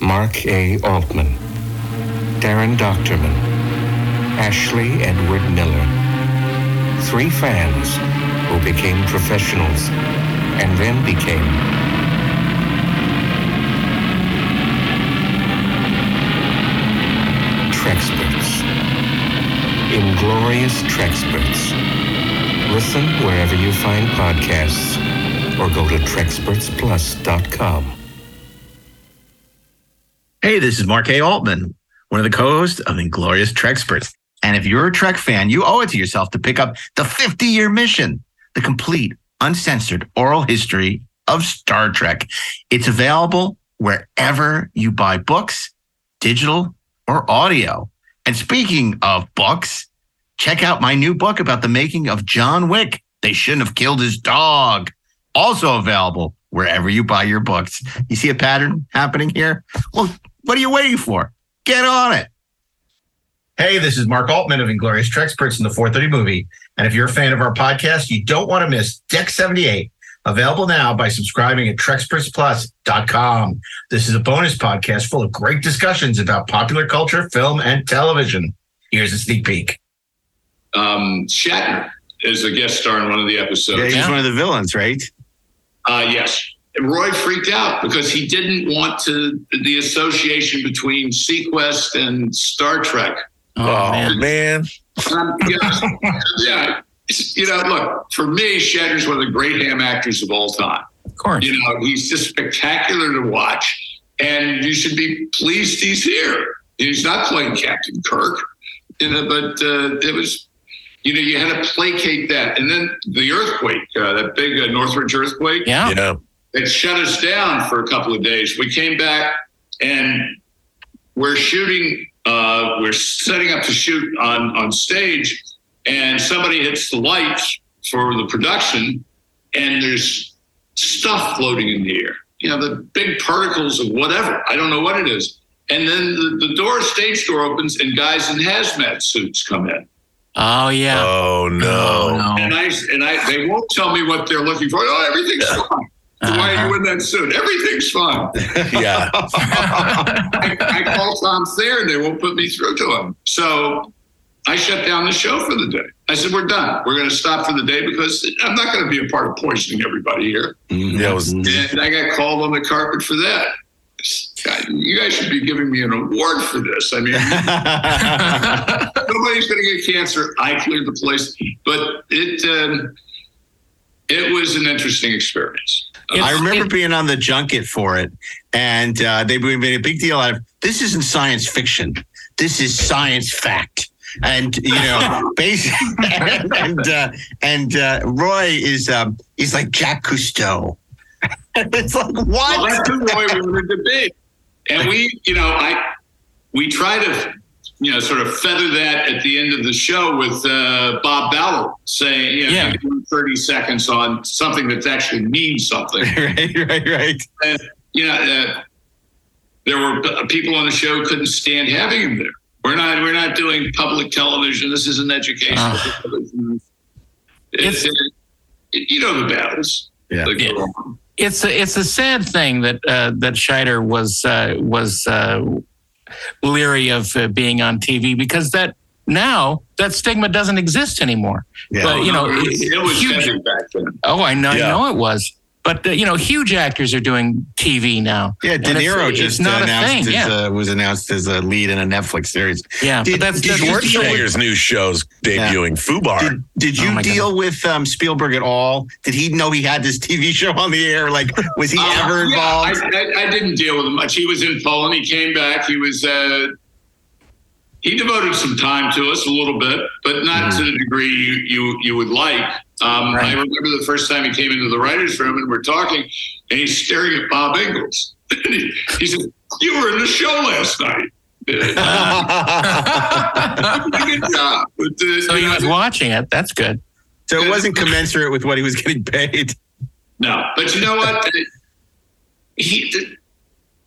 Mark A. Altman, Daren Dochterman, Ashley Edward Miller. Three fans who became professionals and then became Treksperts. Inglorious Treksperts. Listen wherever you find podcasts or go to TrekspertsPlus.com. Hey, this is Mark A. Altman, one of the co-hosts of Inglorious Treksperts. And if you're a Trek fan, you owe it to yourself to pick up the 50-year mission, the complete, uncensored oral history of Star Trek. It's available wherever you buy books, digital or audio. And speaking of books, check out my new book about the making of John Wick. They shouldn't have killed his dog. Also available wherever you buy your books. You see a pattern happening here? Well, what are you waiting for? Get on it. Hey, this is Mark Altman of Inglorious Treksperts in the 430 movie. And if you're a fan of our podcast, you don't want to miss Deck 78, available now by subscribing at TrekspertsPlus.com. This is a bonus podcast full of great discussions about popular culture, film, and television. Here's a sneak peek. Um, Shatner is a guest star in one of the episodes. Yeah, he's one of the villains, right? Uh, yes. Roy freaked out because he didn't want to the association between seaQuest and Star Trek. Oh, man. Um, yeah, yeah. You know, look, for me, Shatner's one of the great ham actors of all time. Of course. You know, he's just spectacular to watch, and you should be pleased he's here. He's not playing Captain Kirk, you know, but uh, it was, you know, you had to placate that. And then the earthquake, uh, that big uh, Northridge earthquake, Yeah. Yeah. It shut us down for a couple of days. We came back and we're shooting, uh, we're setting up to shoot on, on stage, and somebody hits the lights for the production, and there's stuff floating in the air. You know, the big particles of whatever. I don't know what it is. And then the, the door, stage door opens, and guys in hazmat suits come in. Oh yeah. Oh, no. no. And I and I they won't tell me what they're looking for. Oh, everything's fine. Why are you in that suit? Everything's fine. Yeah. I, I call Tom Thayer and they won't put me through to him. So I shut down the show for the day. I said, We're done. We're going to stop for the day because I'm not going to be a part of poisoning everybody here. Was, And I got called on the carpet for that. God, you guys should be giving me an award for this. I mean, nobody's going to get cancer. I cleared the place, but it um, it was an interesting experience. I remember being on the junket for it, and uh, they made a big deal out of this. Isn't science fiction. This is science fact. And you know, basically, and and, uh, and uh, Roy is um, he's like Jack Cousteau. it's like Well, what? that's who Roy wanted to be. And we, you know, I we try to, you know, sort of feather that at the end of the show with uh, Bob Ballard saying, you know, Yeah. 30 seconds on something that actually means something. right, right, right. And, you know, uh, there were people on the show couldn't stand having him there. We're not we're not doing public television. This isn't educational Ah. television. It's, It's- you know the battles. Yeah. that go Yeah. on. it's a it's a sad thing that uh, that Scheider was uh, was uh, leery of uh, being on TV because that now that stigma doesn't exist anymore. Yeah. But you know, it, was- it was huge- heavy back then. Oh, I know, Yeah. I know it was. But uh, you know, huge actors are doing TV now. Yeah, De And it's- Niro it's just not a announced thing, as, yeah. uh, was announced as a lead in a Netflix series. Yeah, Did- but that's, did that's you just- Schwarzenegger's new show's debuting, Fubar. Did, did you Oh my deal with um, Spielberg at all? Did he know he had this TV show on the air? Like, was he Uh, ever yeah, involved? I, I, I didn't deal with him much. He was in Poland. He came back. He was. Uh, he devoted some time to us a little bit, but not to the degree you you, you would like. Um, Right. I remember the first time he came into the writers' room and we're talking, and he's staring at Bob Ingalls. he, he said, "You were in the show last night." Good job. But, uh, so he you know, was watching it. That's good. so it wasn't commensurate with what he was getting paid. No, but you know what? He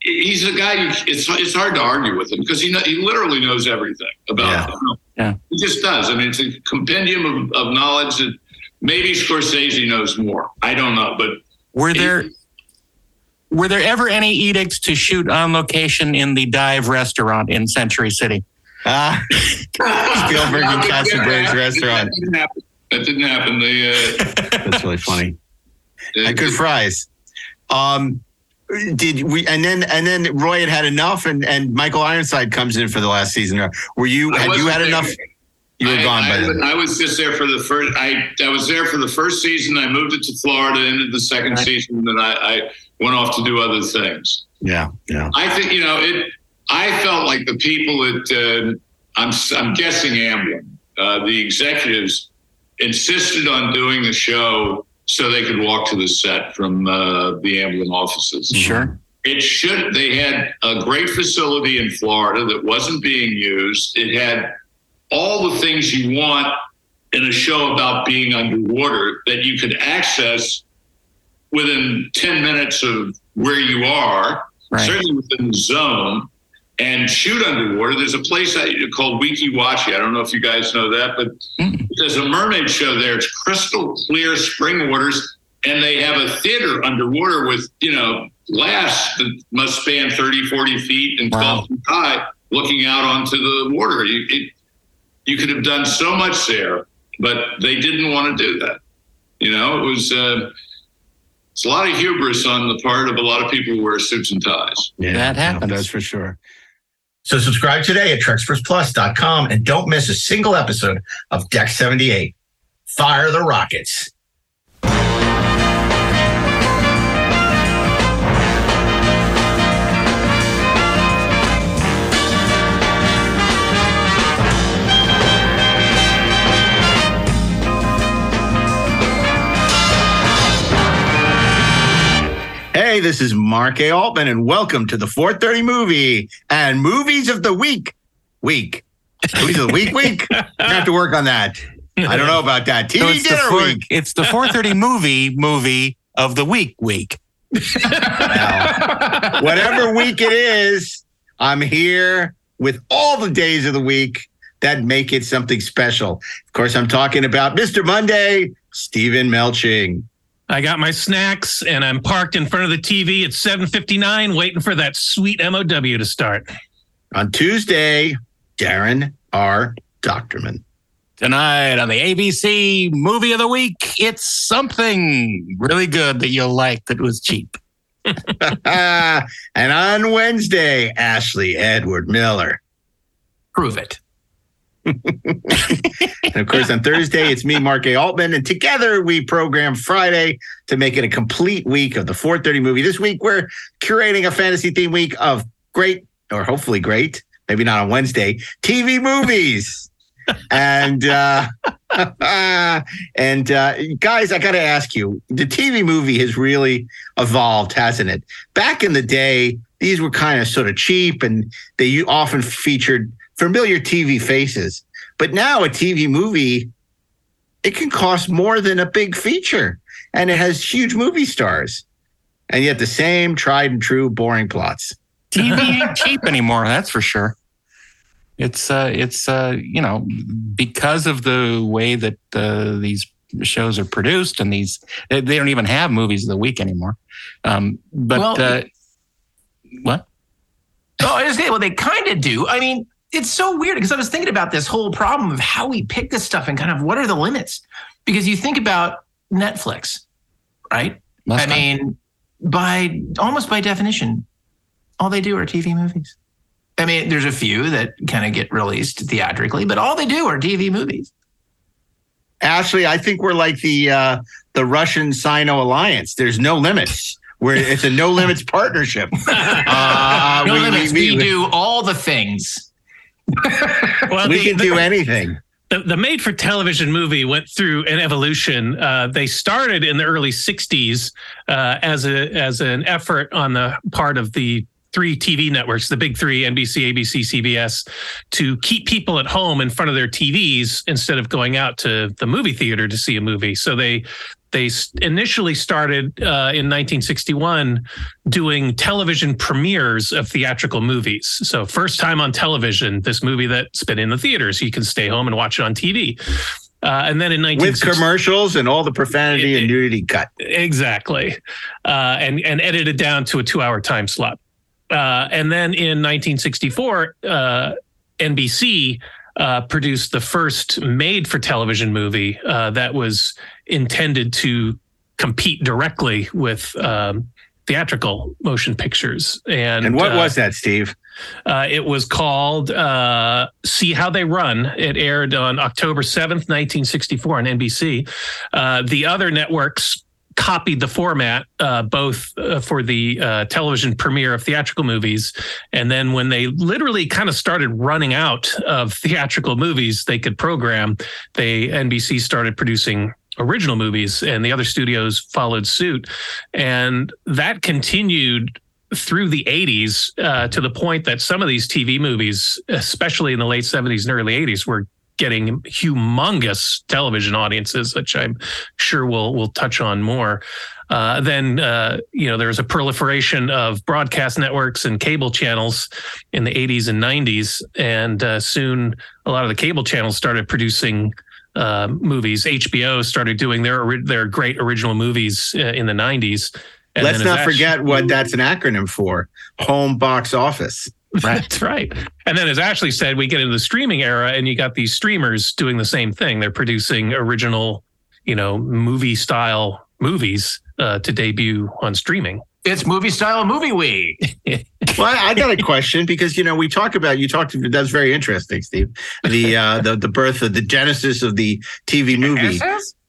he's a guy. You, it's it's hard to argue with him because he know, he literally knows everything about. Yeah. Yeah. He just does. I mean, it's a compendium of, of knowledge that maybe Scorsese knows more. I don't know, but Were there were there ever any edicts to shoot on location in the dive restaurant in Century City? Ah, Spielberg and Katzenberg's restaurant. That didn't happen. That didn't happen. They, uh, That's really funny. they- And good fries. Um, did we? And then and then Roy had had enough, and and Michael Ironside comes in for the last season. Were you? Had you had there. enough? You were I, gone by I, then. I was just there for the first. I I was there for the first season. I moved it to Florida. Ended the second Right. season, and I, I went off to do other things. Yeah, yeah. I think you know it. I felt like the people that uh, I'm I'm guessing Amblin, uh, the executives insisted on doing the show so they could walk to the set from uh, the Amblin offices. Sure. It should. They had a great facility in Florida that wasn't being used. It had all the things you want in a show about being underwater that you could access within 10 minutes of where you are, Right. certainly within the zone, and shoot underwater. There's a place called Weeki Wachee. I don't know if you guys know that, but Mm. there's a mermaid show there. It's crystal clear spring waters, and they have a theater underwater with, you know, glass that must span 30, 40 feet and 12 Wow. feet high, looking out onto the water. You, it, you could have done so much there, but they didn't want to do that. You know, it was uh, it's a lot of hubris on the part of a lot of people who wear suits and ties. Yeah, That no, happens. that's for sure. So subscribe today at TrekspertsPlus.com and don't miss a single episode of Deck 78. Fire the rockets. Hey, this is Mark A. Altman, and welcome to the 430 movie and movies of the week. Week. Movies of the week, week. I have to work on that. I don't know about that. TV So it's the, dinner four, week. it's the 430 movie movie of the week week. Now, whatever week it is, I'm here with all the days of the week that make it something special. Of course, I'm talking about Mr. Monday, Steven Melching. I got my snacks and I'm parked in front of the TV at 7:59 waiting for that sweet MOW to start. On Tuesday, Daren R. Dochterman. Tonight on the ABC movie of the week, it's something really good that you'll like that was cheap. and on Wednesday, Ashley Edward Miller. Prove it. And of course, on Thursday, it's me, Mark A. Altman. And together we program Friday to make it a complete week of the 430 movie. This week, we're curating a fantasy theme week of great, or hopefully great, maybe not on Wednesday, TV movies. and uh, and uh, guys, I got to ask you, the TV movie has really evolved, hasn't it? Back in the day, these were kind of sort of cheap, and they often featured familiar TV faces. But now a TV movie, it can cost more than a big feature, and it has huge movie stars, and yet the same tried and true boring plots. TV ain't cheap anymore, that's for sure. It's uh it's uh you know because of the way that uh, these shows are produced and these they, they don't even have movies of the week anymore. Um but Well, uh what? Oh, I just well, they kind of do. I mean, it's so weird because I was thinking about this whole problem of how we pick this stuff and kind of what are the limits. Because you think about Netflix, right? Must I mean, by almost by definition, all they do are TV movies. I mean, there's a few that kind of get released theatrically, but all they do are TV movies. Ashley, I think we're like the uh, the Russian Sino alliance. There's no limits. Where it's a no limits partnership. Uh, no we- limits. we- We, we- do all the things. Well, we the, can the, do anything. the, the made for television movie went through an evolution. Uh, they started in the early 60s uh, as a as an effort on the part of the three TV networks, the big three, NBC, ABC, CBS, to keep people at home in front of their TVs instead of going out to the movie theater to see a movie. So they they initially started uh, in 1961 doing television premieres of theatrical movies. So first time on television, this movie that's been in the theaters, you can stay home and watch it on TV. Uh, and then in With commercials and all the profanity and nudity cut. exactly, uh, and and edited down to a two-hour time slot. Uh, and then in 1964, uh, NBC uh, produced the first made-for-television movie uh, that was intended to compete directly with um, theatrical motion pictures. And And what uh, was that, Steve? uh, it was called uh, See How They Run. It aired on October 7th, 1964 on NBC. Uh, the other networks copied the format uh, both uh, for the uh, television premiere of theatrical movies and then when they literally kind of started running out of theatrical movies they could program they NBC started producing original movies and the other studios followed suit and that continued through the 80s uh, to the point that some of these TV movies, especially in the late 70s and early 80s, were getting humongous television audiences, which I'm sure we'll we'll touch on more. Uh, then uh, you know there was a proliferation of broadcast networks and cable channels in the 80s and 90s, and uh, soon a lot of the cable channels started producing uh, movies. HBO started doing their their great original movies uh, in the 90s. And Let's not that- forget what that's an acronym for home box office. That's right. And then, as Ashley said, we get into the streaming era, and you got these streamers doing the same thing. They're producing original, you know, movie style movies uh, to debut on streaming. It's movie style movie we. Well, I I got a question because you know we talk about you talked that's very interesting, Steve. The uh, the the birth of the genesis of the TV movie,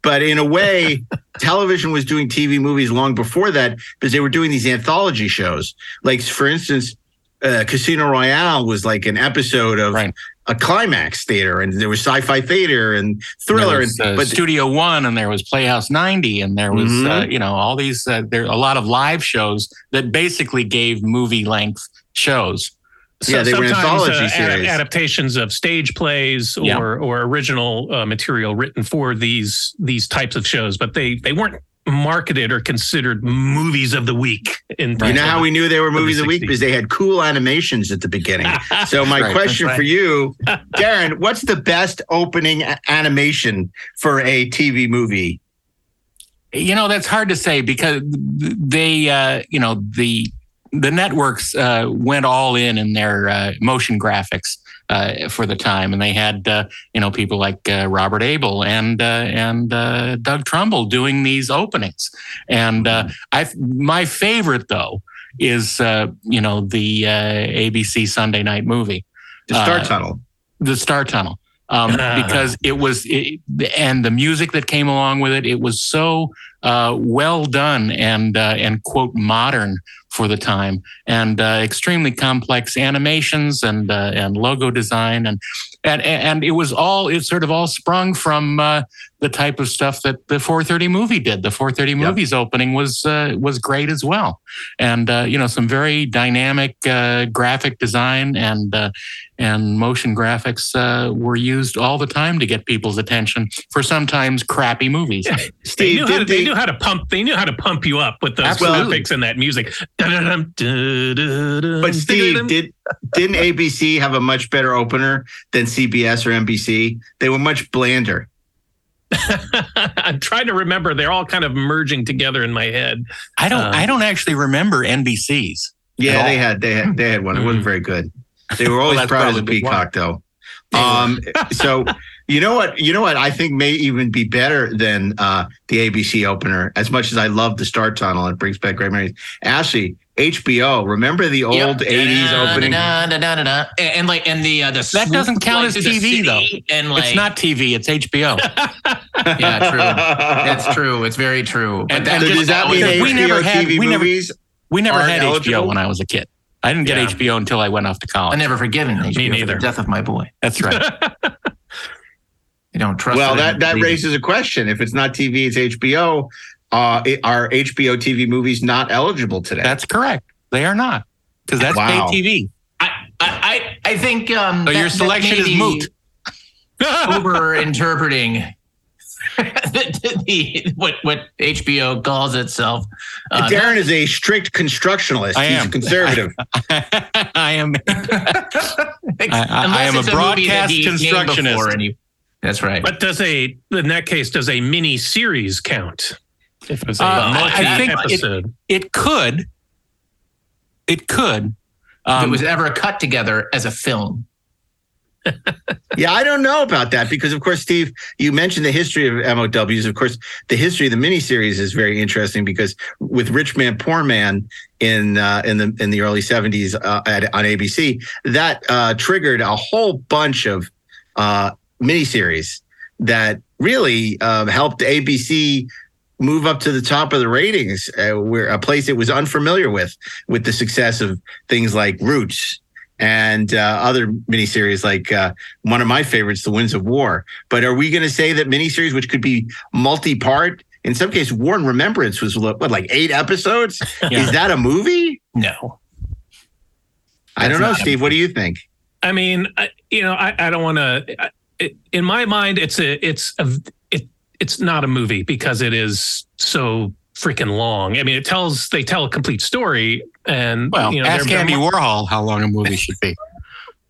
but in a way, television was doing TV movies long before that because they were doing these anthology shows. Like for instance, uh, Casino Royale was like an episode of Right. A climax theater, and there was sci-fi theater and thriller, There was, and uh, but Studio One, and there was Playhouse 90, and there was, Mhm. uh, you know, all these, uh, there a lot of live shows that basically gave movie length shows. Yeah, they were sometimes, anthology uh, ad- series. adaptations of stage plays or Yeah. or original uh, material written for these these types of shows, but they they weren't marketed or considered movies of the week. In you know how we knew they were movies of the week because they had cool animations at the beginning. So my Right, question that's for you, Daren, what's the best opening a- animation for a TV movie? You know, that's hard to say because they, uh, you know, the the networks uh, went all in in their uh, motion graphics uh, for the time, and they had, uh, you know, people like uh, Robert Abel and uh, and uh, Doug Trumbull doing these openings. And uh, I, my favorite though is, uh, you know, the uh, ABC Sunday Night Movie The Star Uh, Tunnel. the Star Tunnel um, because it was it, and the music that came along with it. It was so uh, well done and uh, and quote modern for the time and uh, extremely complex animations and uh, and logo design and and and it was all it sort of all sprung from uh, the type of stuff that the 430 movie did. The 430 movies opening was uh, was great as well, and uh, you know some very dynamic uh, graphic design and uh, and motion graphics uh, were used all the time to get people's attention for sometimes crappy movies. They Steve, knew, how to, did they they, knew how to pump. They knew how to pump you up with those Absolutely. graphics and that music. But Steve, did didn't ABC have a much better opener than CBS or NBC? They were much blander. I'm trying to remember. They're all kind of merging together in my head. I don't Um, I don't actually remember NBC's. Yeah, they had they had they had one. It wasn't Mm. very good. They were always that's proud of the probably why. peacock, though. Um, so you know what? You know what? I think may even be better than uh, the ABC opener. As much as I love the Star Tunnel, it brings back great memories. Ashley, HBO. Remember the old Yep. '80s opening? Da-da-da-da-da-da. And, and like and the uh, the That doesn't count as TV, though. And like it's not TV, it's HBO. Yeah, true. It's true. It's very true. But And- that So just- does that mean was- we never had- TV we never- movies? We never had eligible? HBO when I was a kid. I didn't get Yeah. HBO until I went off to college. I never forgiven HBO for neither. the death of my boy. That's right. You don't trust. well, that that in- raises a question. If it's not TV, it's HBO. Uh, it- are HBO TV movies not eligible today? That's correct. They are not because that's Wow. pay TV. I, I, I I think um, So that- your selection is moot. Over interpreting the, the- what what HBO calls itself. Uh, Daren is a strict constructionalist. I He's am. a conservative. I am. Unless I- I am a it's movie that broadcast he named constructionist. before and you- That's right. But does a in that case does a mini series count? If it was a Uh, I- I multi think it- episode. It could. It could. if it Um, was ever cut together as a film. Yeah, I don't know about that because, of course, Steve, you mentioned the history of MOWs. Of course, the history of the miniseries is very interesting because with Rich Man Poor Man in uh, in the in the early seventies uh, at, on ABC, that uh, triggered a whole bunch of uh, miniseries that really uh, helped ABC move up to the top of the ratings, uh, where a place it was unfamiliar with, with the success of things like Roots and uh, other miniseries like uh, one of my favorites, The Winds of War. But are we going to say that miniseries, which could be multi-part, in some cases, War and Remembrance was what, like eight episodes? Yeah. Is that a movie? No. I don't know, Steve. What do you think? I mean, I, you know, I, I don't want to. In my mind, it's a it's a it it's not a movie because it is so freaking long. I mean, it tells they tell a complete story, and well, you know, ask they're- Andy they're- Warhol how long a movie should be.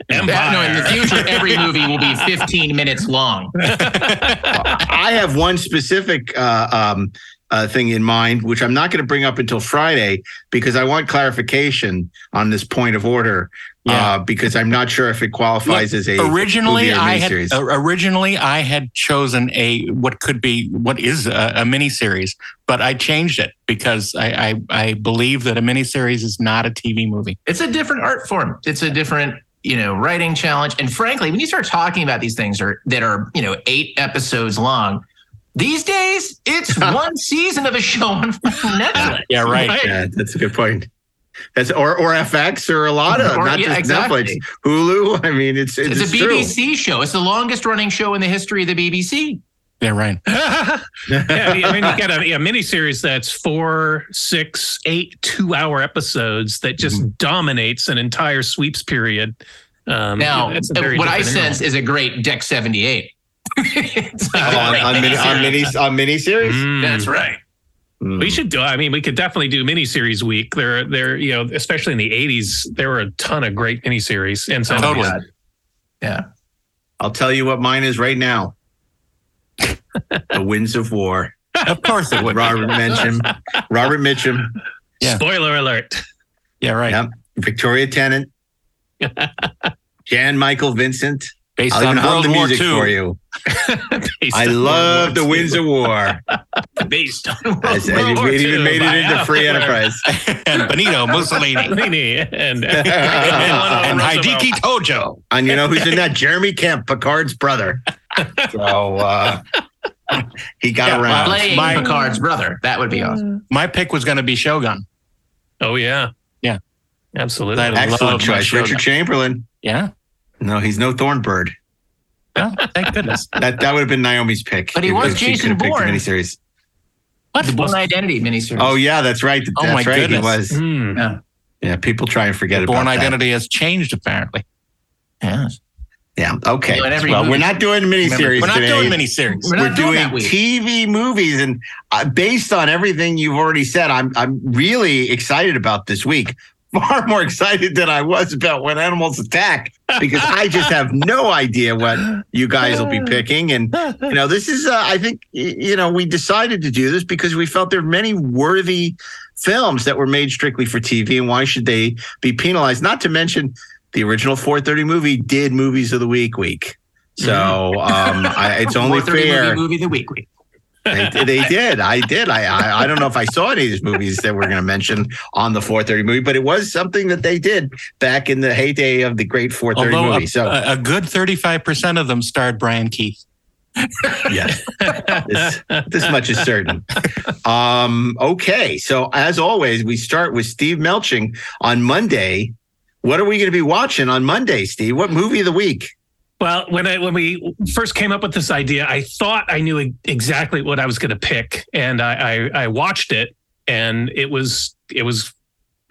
That- no, in the future, every movie will be 15 minutes long. I have one specific uh, um, uh, thing in mind, which I'm not going to bring up until Friday because I want clarification on this point of order. Yeah. Uh, because I'm not sure if it qualifies as a originally movie or I had uh, originally I had chosen a what could be what is a, a miniseries, but I changed it because I, I I believe that a miniseries is not a TV movie. It's a different art form. It's a different, you know, writing challenge. And frankly, when you start talking about these things are that are, you know, eight episodes long, these days it's one season of a show on Netflix. Yeah, right. Yeah, that's a good point. That's or or FX or a lot of Or- not yeah, just exactly. Netflix, Hulu. I mean, it's it's, It's a true. BBC show. It's the longest running show in the history of the BBC. Yeah, right. yeah, I mean, I mean, you get a, a miniseries that's four, six, eight, two-hour episodes that just Mm-hmm. dominates an entire sweeps period. Um, Now, it's what I different sense is a great Deck 78. It's like Oh, on, great on, mini, on mini series. Mm. That's right. Mm. We should do. I mean, we could definitely do miniseries week. There, there, you know, especially in the '80s, there were a ton of great miniseries, and so Oh, Totally. Yeah. I'll tell you what mine is right now. the Winds of War. Of course it would. Robert Mitchum. Robert Mitchum. Yeah. spoiler alert. Yeah, right. Yep. Victoria Tennant. Jan Michael Vincent. Based I'll on World the War music for you. I love the Winds of War. Based on As- World and War it even made it into free enterprise. and Benito Mussolini Mussolini and and, and, and Hideki Tojo. And you know who's in that? Jeremy Kemp, Picard's brother. So uh, he got Yeah, around. playing My- Picard's brother. That would be awesome. My pick was going to be Shogun. Oh yeah, Yeah. absolutely. Excellent love choice. Richard Chamberlain. Yeah. No, he's no Thornbird. Well, thank goodness. That that would have been Naomi's pick. But he was Jason could have picked the Bourne. miniseries. What? The Bourne Identity miniseries. Oh yeah, that's right. Oh, That's my right. goodness. He was. Hmm. Yeah, people try and forget Born about that. Bourne Identity has changed apparently. yes. Yeah. Okay. You know, in every well, movie- we're not doing miniseries We're not today. doing miniseries. We're We're doing doing. TV movies, and uh, based on everything you've already said, I'm I'm really excited about this week. Far more excited than I was about when animals attack because I just have no idea what you guys will be picking. And you know, this is uh, I think, you know we decided to do this because we felt there are many worthy films that were made strictly for TV, and why should they be penalized? Not to mention the original 430 movie did movies of the week week. So um, I, it's only 430 fair. movie, movie of the week week. They, they did. I did. I, I I don't know if I saw any of these movies that we're going to mention on the 430 movie, but it was something that they did back in the heyday of the great 430 Although movie. a, So a, good 35% of them starred Brian Keith. yes, this, this much is certain. Um, okay, so as always, we start with Steve Melching on Monday. What are we going to be watching on Monday, Steve? What movie of the week? Well, when I when we first came up with this idea, I thought I knew exactly what I was going to pick, and I, I I watched it, and it was it was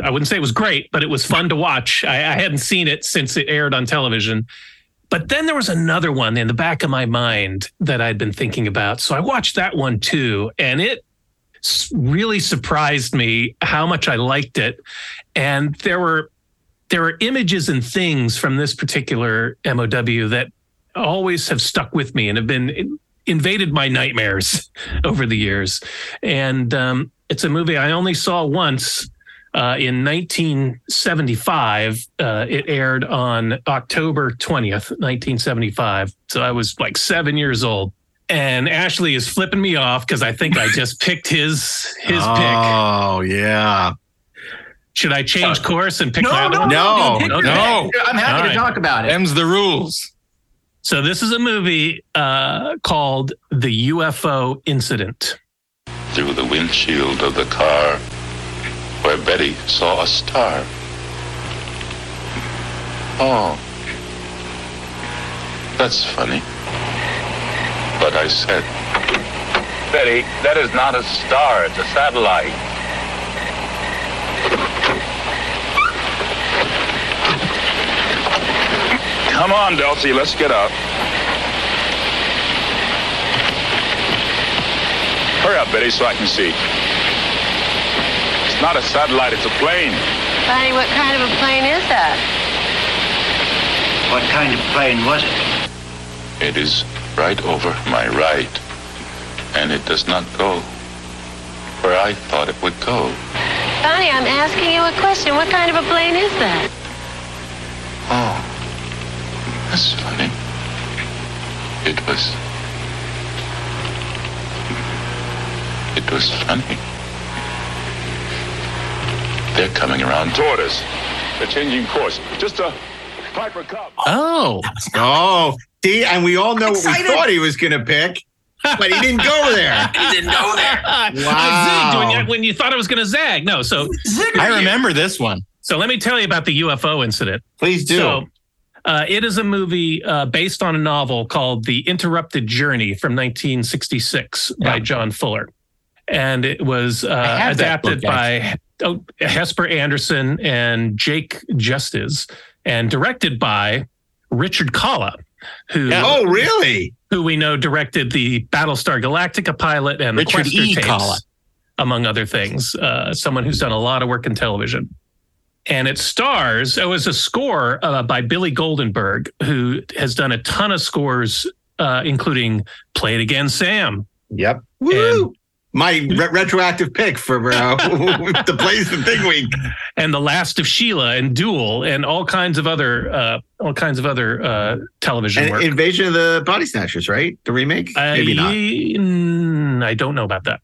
I wouldn't say it was great, but it was fun to watch. I, I hadn't seen it since it aired on television, but then there was another one in the back of my mind that I'd been thinking about, so I watched that one too, and it really surprised me how much I liked it, and there were there are images and things from this particular MOW that always have stuck with me and have been invaded my nightmares over the years. And um, it's a movie I only saw once. Uh, in 1975, uh, it aired on October 20th, 1975. So I was like seven years old. And Ashley is flipping me off because I think I just picked his his pick. Oh yeah. Should I change course and pick No, my other no, one? No, Pick your no. I'm happy All to right. talk about it. Them's the rules. So this is a movie uh, called The UFO Incident. through the windshield of the car where Betty saw a star. Oh, that's funny. But I said, Betty, that is not a star, it's a satellite. Come on, Dulcie, let's get up. Hurry up, Betty, so I can see. It's not a satellite, it's a plane. Bonnie, what kind of a plane is that? What kind of plane was it? It is right over my right, and it does not go where I thought it would go. Bonnie, I'm asking you a question. What kind of a plane is that? Oh, that's funny. It was. It was funny. They're coming around toward us. They're changing course. Just a Piper Cub. Oh, Oh, see, and we all know Excited. what we thought he was going to pick, but he didn't go there. He didn't go there. I Wow. zigged when you, when you thought I was going to zag. No, so Zigger I you. remember this one. so let me tell you about the UFO incident. Please do. So, uh, it is a movie uh, based on a novel called The Interrupted Journey from 1966 by John Fuller. And it was uh, adapted book, by oh, Hesper Anderson and Jake Justice and directed by Richard Colla, who, oh, really? who we know directed the Battlestar Galactica pilot and Richard the Questor E. tapes, Colla. among other things. Uh, someone who's done a lot of work in television. And it stars, it was a score uh, by Billy Goldenberg, who has done a ton of scores, uh, including Play It Again, Sam. Yep. Woo! My re- retroactive pick for uh, the Blaze the Big Week. and The Last of Sheila and Duel and all kinds of other uh, all kinds of other uh, television And work. Invasion of the Body Snatchers, right? The remake? Maybe not. I, mm, I don't know about that.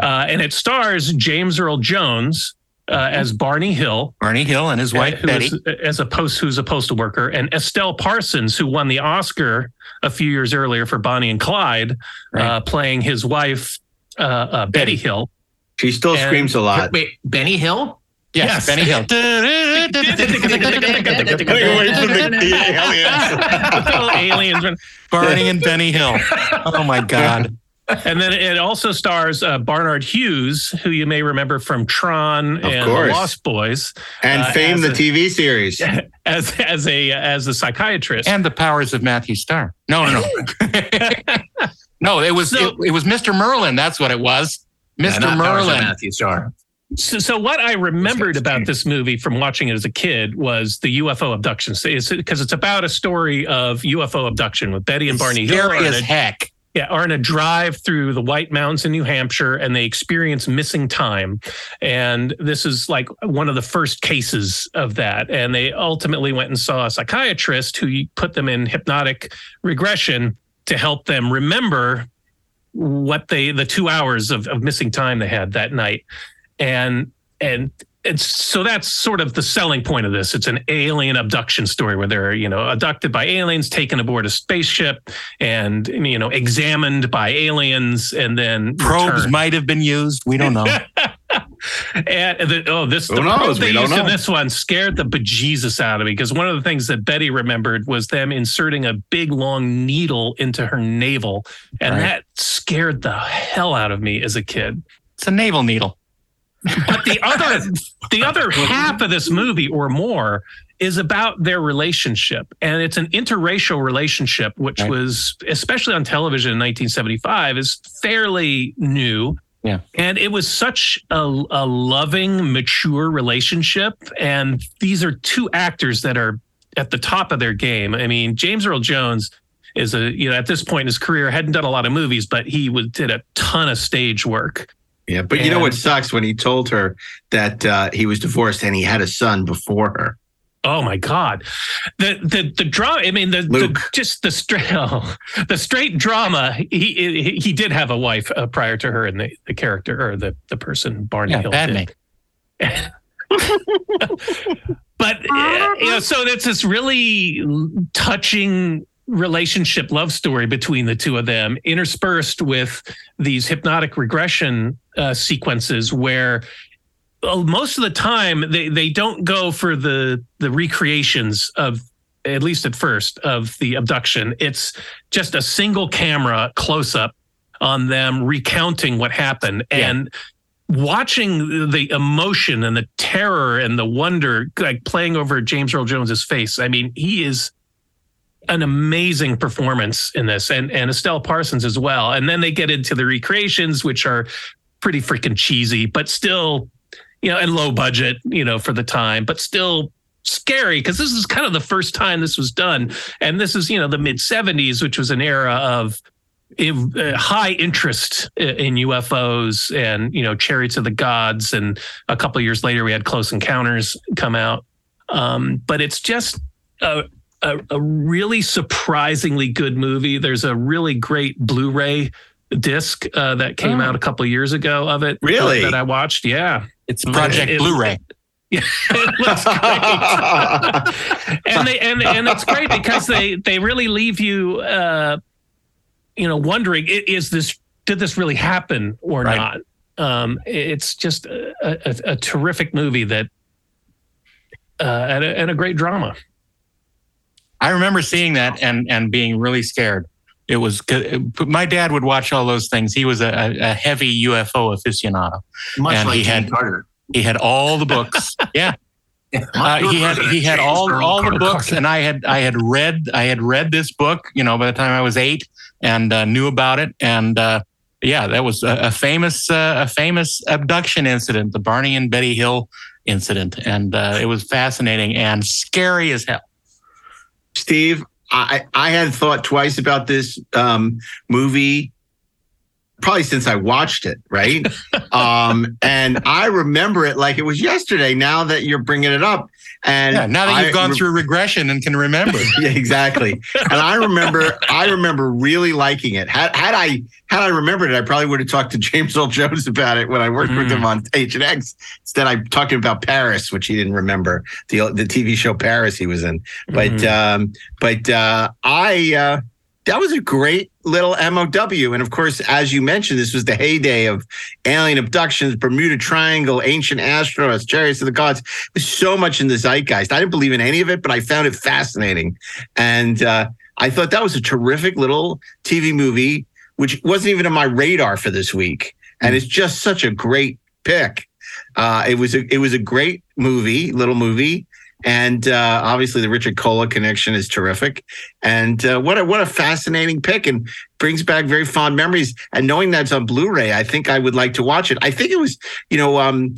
Uh, and it stars James Earl Jones uh, as Barney Hill, Barney Hill and his uh, wife who Betty. is- as a post who's a postal worker, and Estelle Parsons, who won the Oscar a few years earlier for Bonnie and Clyde, Right. uh, playing his wife uh, uh, Betty Hill. She still and- screams a lot. Wait, Benny Hill? yes, yes. Benny Hill. Wait for the- the aliens. Aliens. Barney and Benny Hill. Oh my God. And then it also stars uh, Barnard Hughes, who you may remember from Tron Of and course. The Lost Boys, And Uh, Fame, the a- TV series. as as a as a psychiatrist. And the powers of Matthew Star. No, no, no. no, it was So- it, it was Mr. Merlin. That's what it was. Yeah, Mr. not Merlin. Matthew Star. So, so what I remembered about this movie from watching it as a kid was the UFO abductions. It's because it's about a story of UFO abduction with Betty and Barney Hill. Scary are as a- heck. yeah, are in a drive through the White Mountains in New Hampshire, and they experience missing time. And this is like one of the first cases of that. And they ultimately went and saw a psychiatrist who put them in hypnotic regression to help them remember what they the two hours of, of missing time they had that night. And and it's so that's sort of the selling point of this. It's an alien abduction story where they're, you know, abducted by aliens, taken aboard a spaceship, and you know, examined by aliens, and then Probes returned. might have been used. We don't know. And the, oh, this Who the knows? probe they We don't used in this one scared the bejesus out of me because one of the things that Betty remembered was them inserting a big long needle into her navel, and Right. that scared the hell out of me as a kid. It's a navel needle. But the other the other half of this movie or more is about their relationship and it's an interracial relationship which Right. was especially on television in 1975 is fairly new Yeah. and it was such a, a loving mature relationship and these are two actors that are at the top of their game i mean james earl jones is a you know at this point in his career hadn't done a lot of movies, but he was, did a ton of stage work. Yeah, but you know what sucks when he told her that uh, he was divorced and he had a son before her. Oh my God, the the the drama. I mean, the, the just the straight oh, the straight drama. He he, he did have a wife uh, prior to her, and the, the character or the the person Barney Yeah, Hill Padme. did. but uh, you know, so it's this really touching relationship love story between the two of them interspersed with these hypnotic regression uh, sequences where uh, most of the time they, they don't go for the the recreations of at least at first of the abduction it's just a single camera close up on them recounting what happened and watching the emotion and the terror and the wonder like playing over James Earl Jones's face. I mean, he is an amazing performance in this and and Estelle Parsons as well. And then they get into the recreations which are pretty freaking cheesy but still you know and low budget, you know, for the time, but still scary because this is kind of the first time this was done. And this is you know the mid 70s which was an era of uh, high interest in UFOs and you know chariots of the gods. And a couple years later we had close encounters come out. Um, but it's just a, a really surprisingly good movie there's a really great blu-ray disc uh, that came Oh. out a couple of years ago of it Really? that i watched yeah It's Project It- Blu-ray. yeah, it looks great. and they and and it's great because they they really leave you uh you know wondering is this did this really happen or Right. not um it's just a, a, a terrific movie that uh and a, and a great drama I remember seeing that and and being really scared. It was my dad would watch all those things. He was a, a heavy UFO aficionado. Much And like he had- Carter. He had all the books. yeah, uh, he had he had all all the books, and I had I had read I had read this book. You know, by the time I was eight, and uh, knew about it. And uh, yeah, that was a, a famous uh, a famous abduction incident, the Barney and Betty Hill incident, and uh, it was fascinating and scary as hell. Steve, I, I had thought twice about this um, movie, probably since I watched it, right? um, and I remember it like it was yesterday. Now that you're bringing it up, and Yeah, now that you've gone re- through regression and can remember. yeah, exactly. And I remember, I remember really liking it. Had, had I had I remembered it, I probably would have talked to James Earl Jones about it when I worked with Mm. him on H and X. Instead, I'm talking about Paris, which he didn't remember the the TV show Paris he was in. But Mhm. um, but uh, I uh, that was a great little MOW. And of course, as you mentioned, this was the heyday of alien abductions, Bermuda Triangle, ancient astronauts, chariots of the gods. There's so much in the zeitgeist. I didn't believe in any of it, but I found it fascinating. And uh, I thought that was a terrific little TV movie, which wasn't even on my radar for this week. And it's just such a great pick. Uh, it was a it was a great movie, little movie. And uh, obviously, the Richard Colla connection is terrific. And uh, what a what a fascinating pick, and brings back very fond memories. And knowing that's on Blu-ray, I think I would like to watch it. I think it was, you know, um,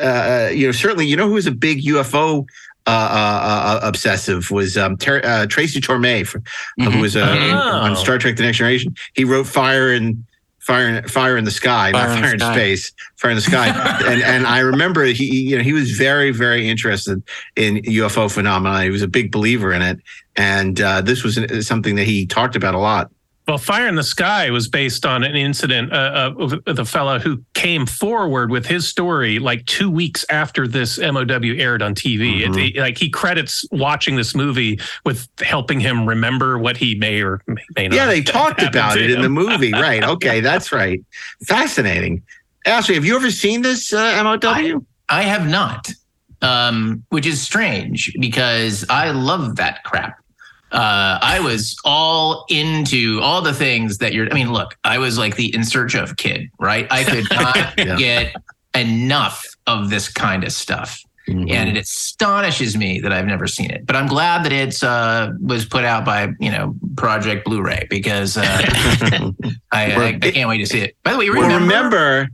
uh, you know, certainly, you know, who was a big UFO uh, uh, uh, obsessive was um, Ter- uh, Tracy Torme, for, who was uh, Oh. on Star Trek: The Next Generation. He wrote Fire and Fire, Fire in the Sky, Fire not in Fire in Sky. Space, Fire in the Sky. and and I remember he, you know, he was very, very interested in UFO phenomena. He was a big believer in it, and uh, this was something that he talked about a lot. Well, Fire in the Sky was based on an incident uh, of of the fellow who came forward with his story like two weeks after this MOW aired on TV. It- Mhm. it- like he credits watching this movie with helping him remember what he may or may, may not. Yeah, they talked about to it in the movie, right? Okay, that's right. Fascinating. Ashley, have you ever seen this uh, MOW? I have not, um, which is strange because I love that crap. Uh, I was all into all the things that you're. I mean, look, I was like the in search of kid, right? I could not Yeah. get enough of this kind of stuff, Mm-hmm. and it astonishes me that I've never seen it. But I'm glad that it's uh, was put out by you know Project Blu-ray because uh, I, I, I can't wait to see it. By the way, Well, remember?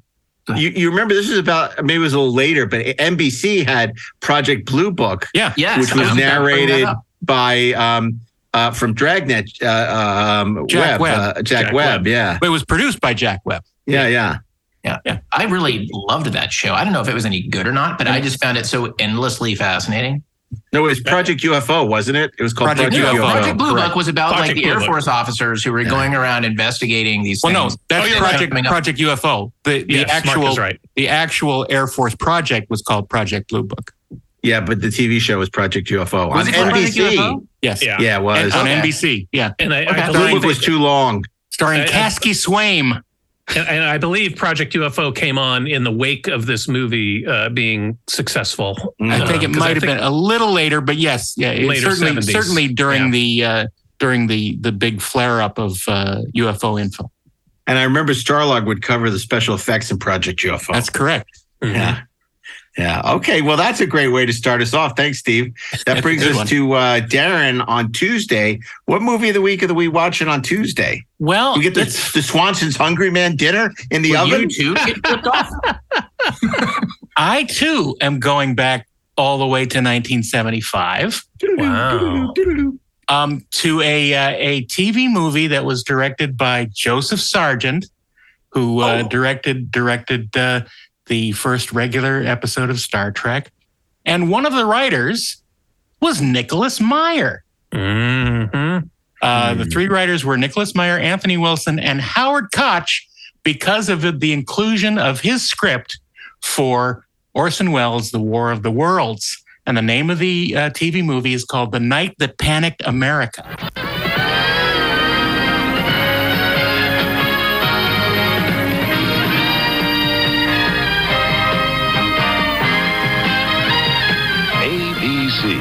remember, you, you remember this is about maybe it was a little later, but NBC had Project Blue Book, Yeah. Yes, which was was gonna bring that narrated by um, uh, from Dragnet, uh, um, Jack Webb, Webb. Uh, Jack, Jack Webb, Webb. yeah, It was produced by Jack Webb. yeah, yeah. Yeah. I really loved that show. I don't know if it was any good or not, but I just found it so endlessly fascinating. No, it was Project UFO, wasn't it? It was called Project Project, UFO. UFO. Project Blue correct. Book was about Project like the Blue Air Book. Force officers who were going around investigating these things. Well, no, that's Oh, Project coming up. Project UFO. The the Yes, actual right. the actual Air Force project was called Project Blue Book. Yeah, but the TV show was Project UFO Was on it Project NBC. UFO? Yes. Yeah. Yeah, it was. On Okay. NBC. Yeah. And I, Okay. I Blue believe Book was too long. Starring I- I- Caskey Swaim. And, and I believe Project UFO came on in the wake of this movie uh, being successful. I Uh, think it might have been a little later, but yes, yeah, it Later certainly 70s. certainly during Yeah. the uh, during the the big flare up of uh, UFO info. And I remember Starlog would cover the special effects in Project UFO. That's correct. yeah. Yeah. Okay. Well, that's a great way to start us off. Thanks, Steve. That brings us one. to uh, Daren on Tuesday. What movie of the week are we watching on Tuesday? Well, We get the, the Swanson's Hungry Man dinner in the oven. you too get off? I too am going back all the way to 1975 Wow. um, to a uh, a TV movie that was directed by Joseph Sargent, who uh, directed directed uh, the first regular episode of Star Trek, and one of the writers was Nicholas Meyer. Mhm. Uh, The three writers were Nicholas Meyer, Anthony Wilson, and Howard Koch because of the- the inclusion of his script for Orson Welles' The War of the Worlds. And the name of the uh, TV movie is called The Night That Panicked America. ABC.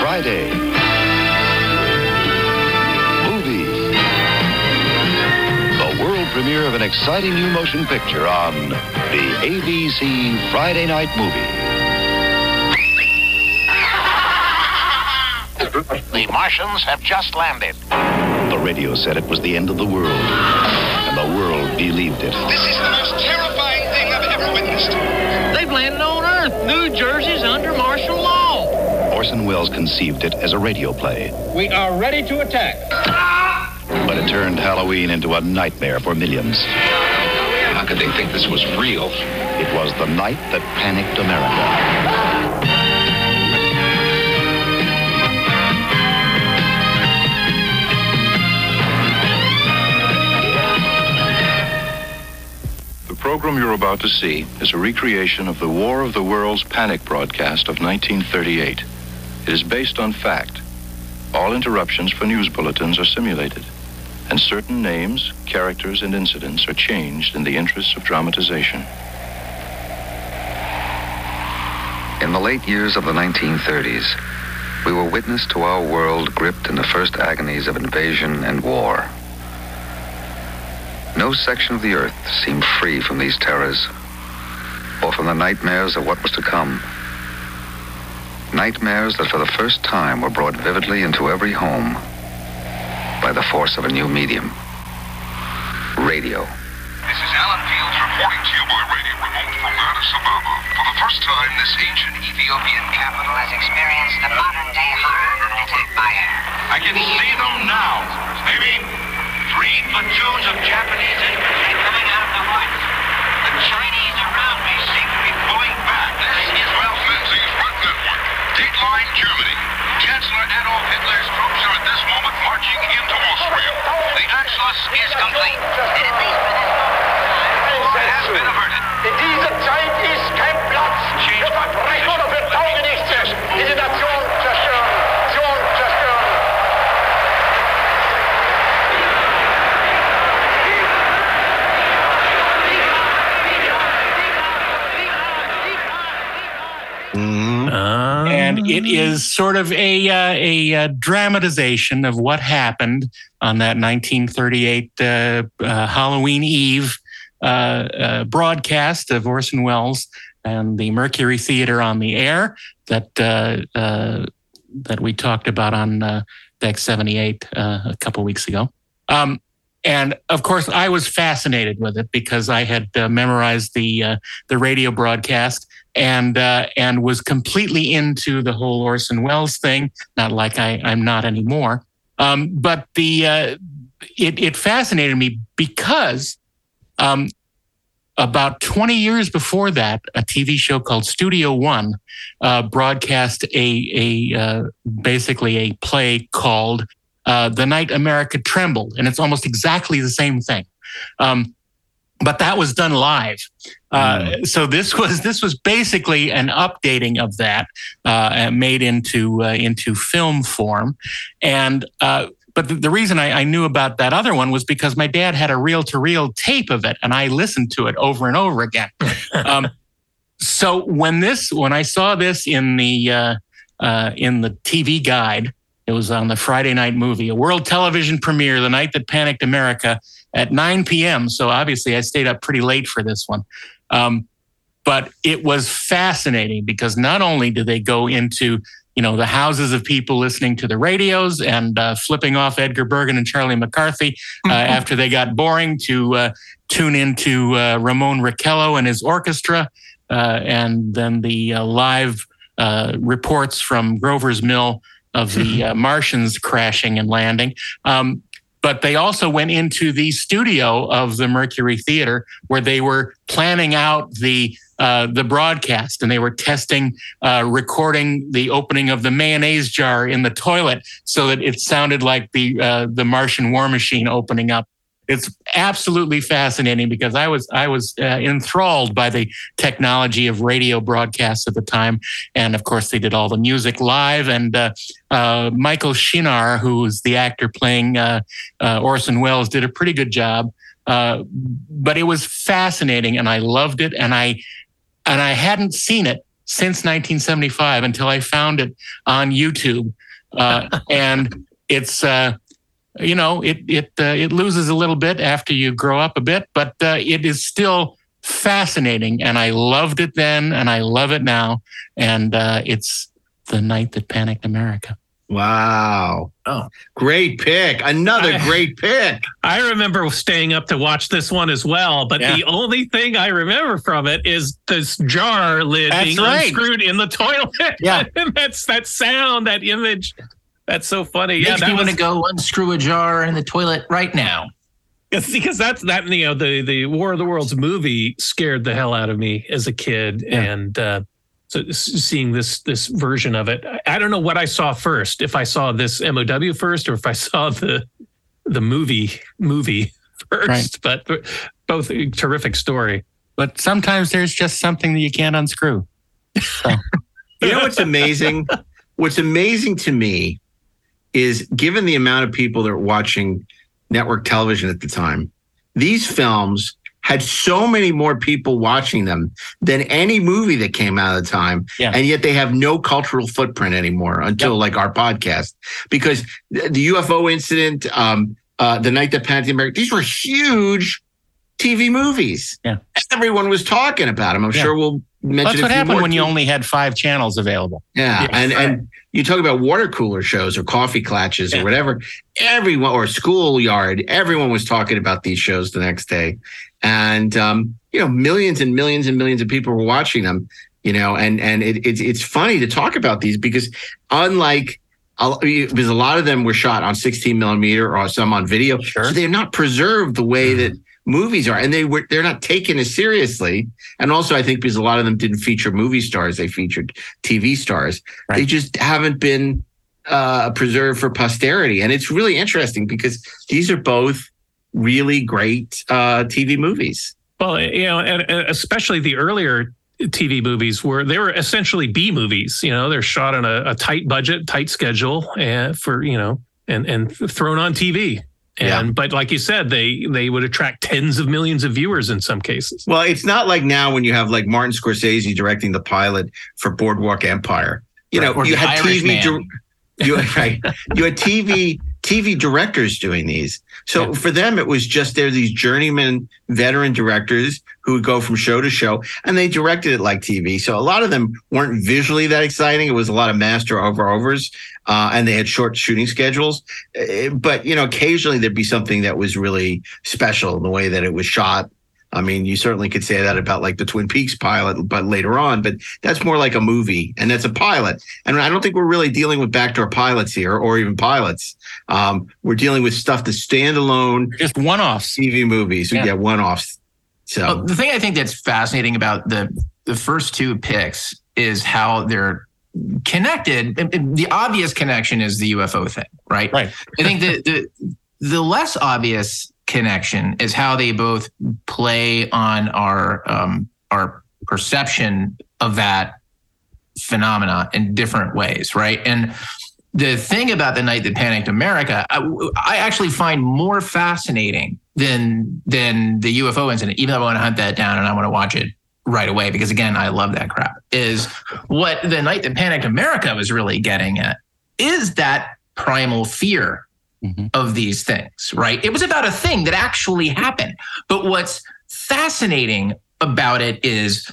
Friday. Movies. The world premiere of an exciting new motion picture on the ABC Friday Night Movie. The Martians have just landed. The radio said it was the end of the world, and the world believed it. This is the most terrifying thing I've ever witnessed. They've on Earth. New Jersey's under martial law. Orson Welles conceived it as a radio play, We are ready to attack. but it turned Halloween into a nightmare for millions. How could they think this was real? It was the night that panicked America. Program you're about to see is a recreation of the War of the Worlds panic broadcast of 1938. It is based on fact. All interruptions for news bulletins are simulated, and certain names, characters, and incidents are changed in the interests of dramatization. In the late years of the 1930s, we were witness to our world gripped in the first agonies of invasion and war. No section of the earth seemed free from these terrors or from the nightmares of what was to come. Nightmares that for the first time were brought vividly into every home by the force of a new medium radio. This is Alan Fields reporting to you by radio remote from Addis Ababa. For the first time, this ancient Ethiopian capital has experienced the modern day horror of an attack by air. I can see them now. Maybe three platoons of Japanese infantry coming out of the woods. The Chinese around me seem to be pulling back. This is Ralph Menzies' Red Network. Dateline Germany. Chancellor Adolf Hitler's troops are at this moment marching into Austria. The Anschluss is complete. War has been averted. In dieser Zeit ist kein Platz für Verbrechen und für Taugenichtse. Diese Nation zerstören. It is sort of a uh, a, uh dramatization of what happened on that 1938 uh, uh, Halloween Eve uh, uh, broadcast of Orson Welles and the Mercury Theater on the air that that we talked about on uh, Deck 78 uh, a couple weeks ago. Um, and of course, I was fascinated with it because I had memorized the the radio broadcast and uh, and was completely into the whole Orson Welles thing. Not like I, I'm not anymore. Um, but the uh, it, it fascinated me because um, about 20 years before that, a TV show called Studio One uh, broadcast a a uh, basically a play called uh, "The Night America Trembled," and it's almost exactly the same thing. Um, but that was done live. Uh, So this was this was basically an updating of that, uh, made into uh, into film form, and. Uh, but the, the reason I, I knew about that other one was because my dad had a reel to reel tape of it, and I listened to it over and over again. um, so when this when I saw this in the uh, uh, in the TV guide, it was on the Friday night movie, a world television premiere, the night that panicked America at 9 p.m. So obviously I stayed up pretty late for this one. Um, but it was fascinating because not only do they go into you know the houses of people listening to the radios and uh, flipping off Edgar Bergen and Charlie McCarthy uh, after they got boring to uh, tune into uh, Ramon Raquello and his orchestra, uh, and then the uh, live uh, reports from Grover's Mill of the uh, Martians crashing and landing. Um, but they also went into the studio of the Mercury Theater where they were planning out the uh, the broadcast and they were testing uh, recording the opening of the mayonnaise jar in the toilet so that it sounded like the uh, the Martian war machine opening up. It's absolutely fascinating because I was I was uh, enthralled by the technology of radio broadcasts at the time, and of course they did all the music live. And uh, uh, Michael Shenar, who was the actor playing uh, uh, Orson Welles, did a pretty good job. Uh, but it was fascinating, and I loved it, and I and I hadn't seen it since 1975 until I found it on YouTube, uh, and it's uh, you know it it uh, it loses a little bit after you grow up a bit, but uh, it is still fascinating, and I loved it then, and I love it now, and uh, it's the night that panicked America. Wow. Oh, great pick. Another I- great pick. I remember staying up to watch this one as well, but Yeah. the only thing I remember from it is this jar lid That's being right. unscrewed in the toilet. Yeah. and that's that sound, that image. That's so funny. makes yeah, me that want to go unscrew a jar in the toilet right now. Yes, because that's that you know the the War of the Worlds movie scared the hell out of me as a kid, and uh, so seeing this this version of it, I, I don't know what I saw first. If I saw this MOW first, or if I saw the the movie movie first, right. but both a terrific story. But sometimes there's just something that you can't unscrew. You know what's amazing? what's amazing to me is given the amount of people that were watching network television at the time, these films had so many more people watching them than any movie that came out at the time. Yeah. And yet they have no cultural footprint anymore until like our podcast. Because the UFO incident, um, uh, the night that Panicked America, these were huge TV movies. Yeah. Everyone was talking about them. I'm Yeah. sure we'll mention That's what happened when you only had five channels available. Yeah, Yeah, and and you talk about water cooler shows or coffee clatches or whatever. Everyone or schoolyard, everyone was talking about these shows the next day, and um, you know, millions and millions and millions of people were watching them. You know, and and it, it's it's funny to talk about these because unlike a- because a lot of them were shot on 16 millimeter or some on video, so they're not preserved the way that movies are, and they were they're not taken as seriously. And also, I think because a lot of them didn't feature movie stars, they featured TV stars. They just haven't been uh, preserved for posterity, and it's really interesting because these are both really great uh, TV movies. Well, you know, and, and especially the earlier TV movies were they were essentially B movies. You know, they're shot on a, a tight budget, tight schedule, and for you know, and and thrown on TV. And but like you said, they they would attract tens of millions of viewers in some cases. Well, it's not like now when you have like Martin Scorsese directing the pilot for Boardwalk Empire. You know, or you had TV. You right. You had TV TV directors doing these. So for them, it was just they're these journeyman veteran directors who would go from show to show, and they directed it like TV. So a lot of them weren't visually that exciting. It was a lot of master over overs, uh, and they had short shooting schedules. Uh, But you know, occasionally there'd be something that was really special in the way that it was shot. I mean, you certainly could say that about like the Twin Peaks pilot, but later on, but that's more like a movie and that's a pilot. And I don't think we're really dealing with backdoor pilots here or even pilots. Um, we're dealing with stuff that's standalone, just one offs, TV movies. We Yeah. get one offs. So Well, the thing I think that's fascinating about the the first two picks is how they're connected. And- and The obvious connection is the UFO thing, right? Right. I think the the the less obvious connection is how they both play on our um, our perception of that phenomena in different ways, right? And the thing about the night that panicked America, I, I actually find more fascinating than than the UFO incident. Even though I want to hunt that down and I want to watch it right away because again, I love that crap. Is what the night that panicked America was really getting at is that primal fear Mm-hmm. of these things, right? It was about a thing that actually happened. But what's fascinating about it is,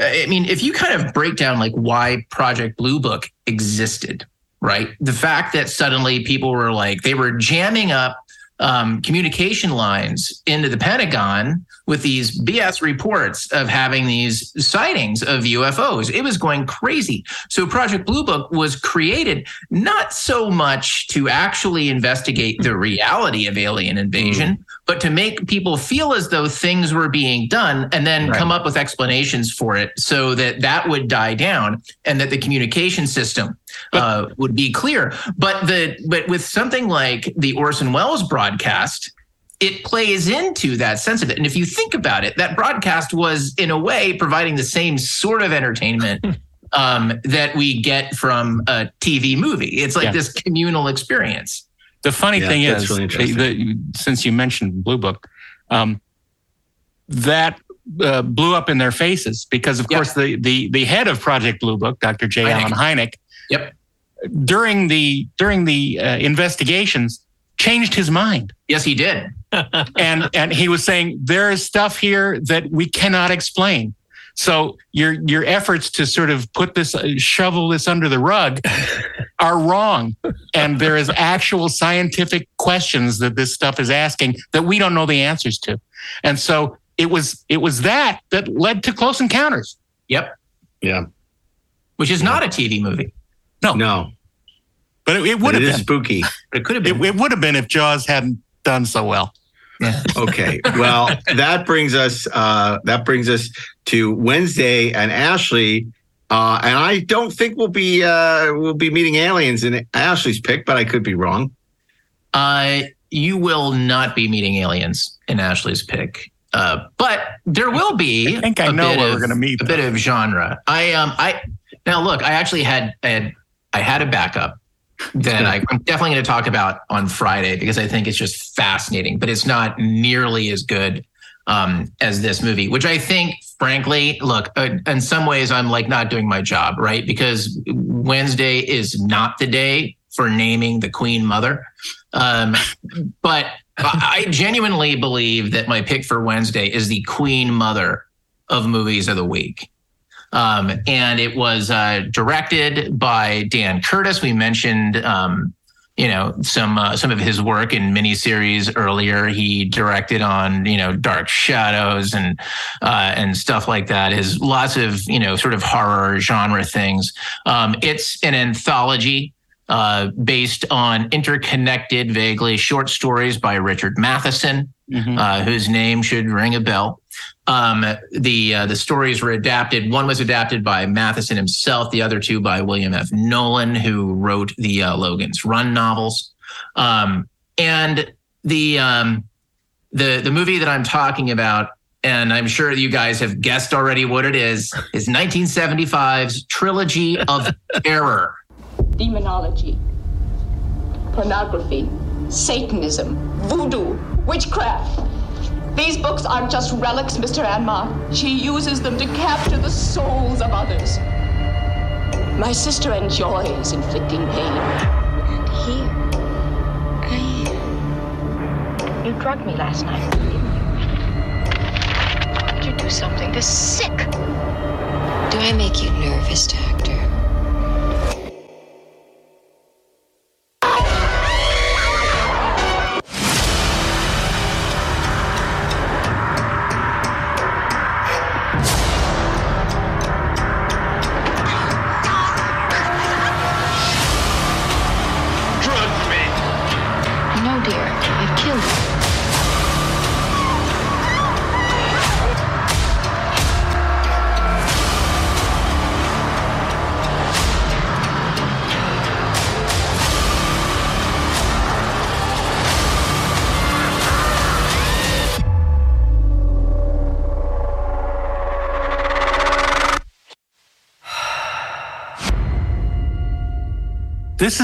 I mean, if you kind of break down like why Project Blue Book existed, right? The fact that suddenly people were like, they were jamming up um, communication lines into the Pentagon with these BS reports of having these sightings of UFOs. It was going crazy. So Project Blue Book was created not so much to actually investigate the reality of alien invasion, but to make people feel as though things were being done and then come up with explanations for it so that that would die down and that the communication system uh, would be clear. But the but with something like the Orson Welles broadcast, it plays into that sense of it. And if you think about it, that broadcast was in a way providing the same sort of entertainment um, that we get from a TV movie. It's like Yeah. this communal experience. The funny Yeah, thing is, really interesting. the, since you mentioned Blue Book, um, that uh, blew up in their faces because, of course, the, the the head of Project Blue Book, Dr. J. Hynek. Allen Hynek, Yep. during the during the uh, investigations, changed his mind. Yes, he did. and and he was saying there is stuff here that we cannot explain. So your your efforts to sort of put this uh, shovel this under the rug are wrong, and there is actual scientific questions that this stuff is asking that we don't know the answers to, and so it was it was that that led to Close Encounters. Yep. Yeah. Which is not a TV movie. No, no, but it, it would have been spooky. It could have It, it would have been if Jaws hadn't done so well. Yeah. Okay. Well, that brings us uh that brings us to Wednesday and Ashley. Uh and I don't think we'll be uh we'll be meeting aliens in Ashley's pick, but I could be wrong. Uh, you will not be meeting aliens in Ashley's pick. Uh, but there will be. I think I know bit where we're gonna meet, A bit of genre. I um I now look. I actually had I had, I had a backup that I, I'm definitely going to talk about on Friday because I think it's just fascinating, but it's not nearly as good um, as this movie, which I think, frankly, look, uh, in some ways, I'm like not doing my job, right? Because Wednesday is not the day for naming the Queen Mother. Um, but I genuinely believe that my pick for Wednesday is the Queen Mother of movies of the week. Um, and it was uh, directed by Dan Curtis. We mentioned, um, you know, some uh, some of his work in miniseries earlier. He directed on, you know, Dark Shadows and uh, and stuff like that. His lots of, you know, sort of horror genre things. Um, it's an anthology uh, based on interconnected, vaguely short stories by Richard Matheson, uh, whose name should ring a bell. Um, the uh, the stories were adapted. One was adapted by Matheson himself. The other two by William F. Nolan, who wrote the uh, Logan's Run novels. Um, and the um, the the movie that I'm talking about, and I'm sure you guys have guessed already what it is, is 1975's Trilogy of Terror. demonology, pornography, Satanism, voodoo, witchcraft. These books aren't just relics, Mr. Anmar. She uses them to capture the souls of others. My sister enjoys inflicting pain. And here, I. You drugged me last night, didn't you? Did you do something to sick? Do I make you nervous, Doctor?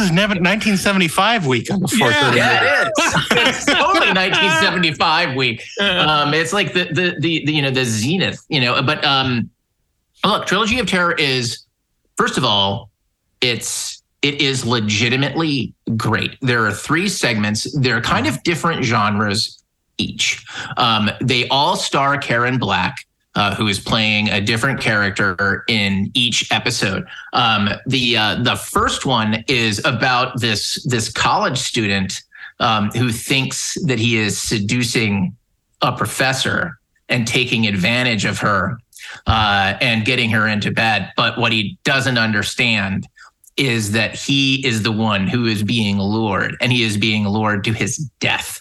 Is never 1975 week on the 430. Yeah, it is. it's totally 1975 week. Um, it's like the, the the the you know the zenith, you know. But um, look, Trilogy of Terror is first of all, it's it is legitimately great. There are three segments. They're kind of different genres each. Um, they all star Karen Black. Uh, who is playing a different character in each episode? Um, the uh, the first one is about this this college student um, who thinks that he is seducing a professor and taking advantage of her uh, and getting her into bed. But what he doesn't understand is that he is the one who is being lured, and he is being lured to his death.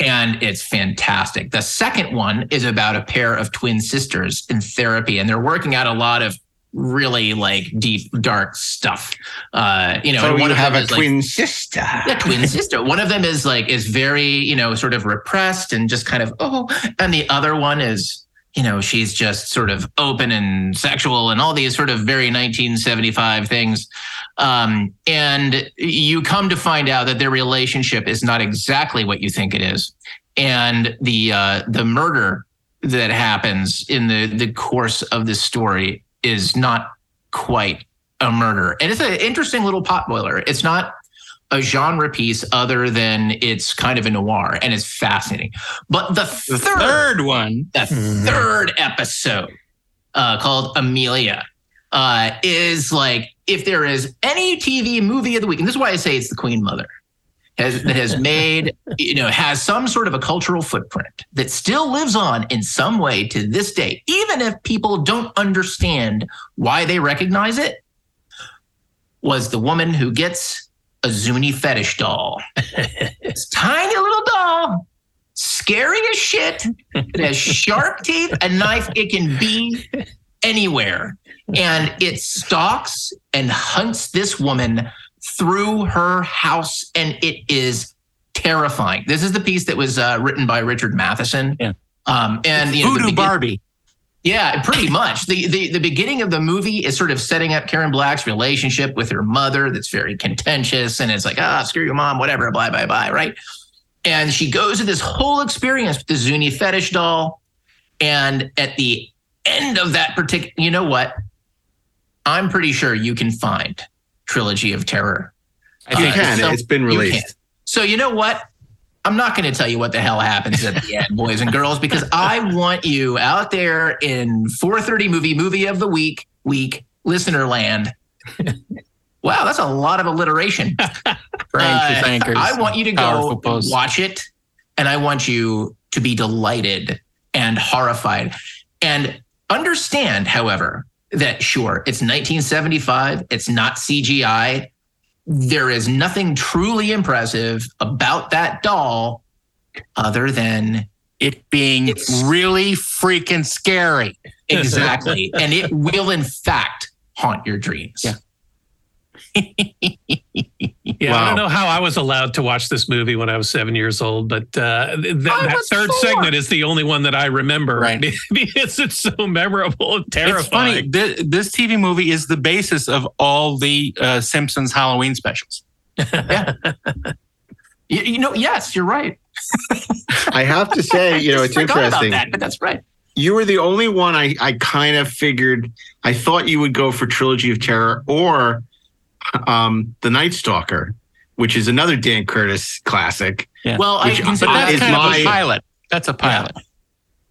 And it's fantastic. The second one is about a pair of twin sisters in therapy, and they're working out a lot of really like deep, dark stuff. Uh, you know, so one of have them a is, like, twin sister. yeah, twin sister. One of them is like is very, you know, sort of repressed and just kind of oh, and the other one is, you know, she's just sort of open and sexual and all these sort of very 1975 things. Um, and you come to find out that their relationship is not exactly what you think it is, and the uh, the murder that happens in the the course of this story is not quite a murder, and it's an interesting little potboiler. It's not a genre piece other than it's kind of a noir and it's fascinating. But the third, third one, the third episode uh, called Amelia uh, is like if there is any TV movie of the week, and this is why I say it's the Queen Mother. Has, that has made, you know, has some sort of a cultural footprint that still lives on in some way to this day, even if people don't understand why they recognize it, was the woman who gets a Zuni fetish doll. this tiny little doll, scary as shit. It has sharp teeth, a knife. It can be anywhere. And it stalks and hunts this woman through her house, and it is terrifying. This is the piece that was uh, written by Richard Matheson. Yeah. Um, and you know, the Voodoo Barbie. Yeah, pretty much. The, the the beginning of the movie is sort of setting up Karen Black's relationship with her mother that's very contentious and it's like, ah, screw your mom, whatever, bye, bye, bye, right? And she goes through this whole experience with the Zuni fetish doll. And at the end of that particular, you know what? I'm pretty sure you can find Trilogy of Terror. You can. so- It's been released. can. So you know what? I'm not going to tell you what the hell happens at the end, boys and girls, because I want you out there in 4:30 movie movie of the week week listener land. wow, that's a lot of alliteration. Frank, Uh. I want you to go watch it, and I want you to be delighted and horrified, and understand, however, that sure it's 1975, it's not CGI. There is nothing truly impressive about that doll, other than it being It's- really freaking scary. exactly, and it will in fact haunt your dreams. Yeah. Yeah, I don't know how I was allowed to watch this movie when I was seven years old, but uh, th- that third four. segment is the only one that I remember Right. because it's so memorable and It's funny. terrifying. Th- this TV movie is the basis of all the uh, Simpsons Halloween specials. You, you know, yes, you're right. I have to say, you know, it's Forgot about interesting. that, but that's right. You were the only one I, I kind of figured. I thought you would go for Trilogy of Terror or um, The Night Stalker, which is another Dan Curtis classic. Yeah. Well, I But that's is kind of my- a pilot. That's a pilot.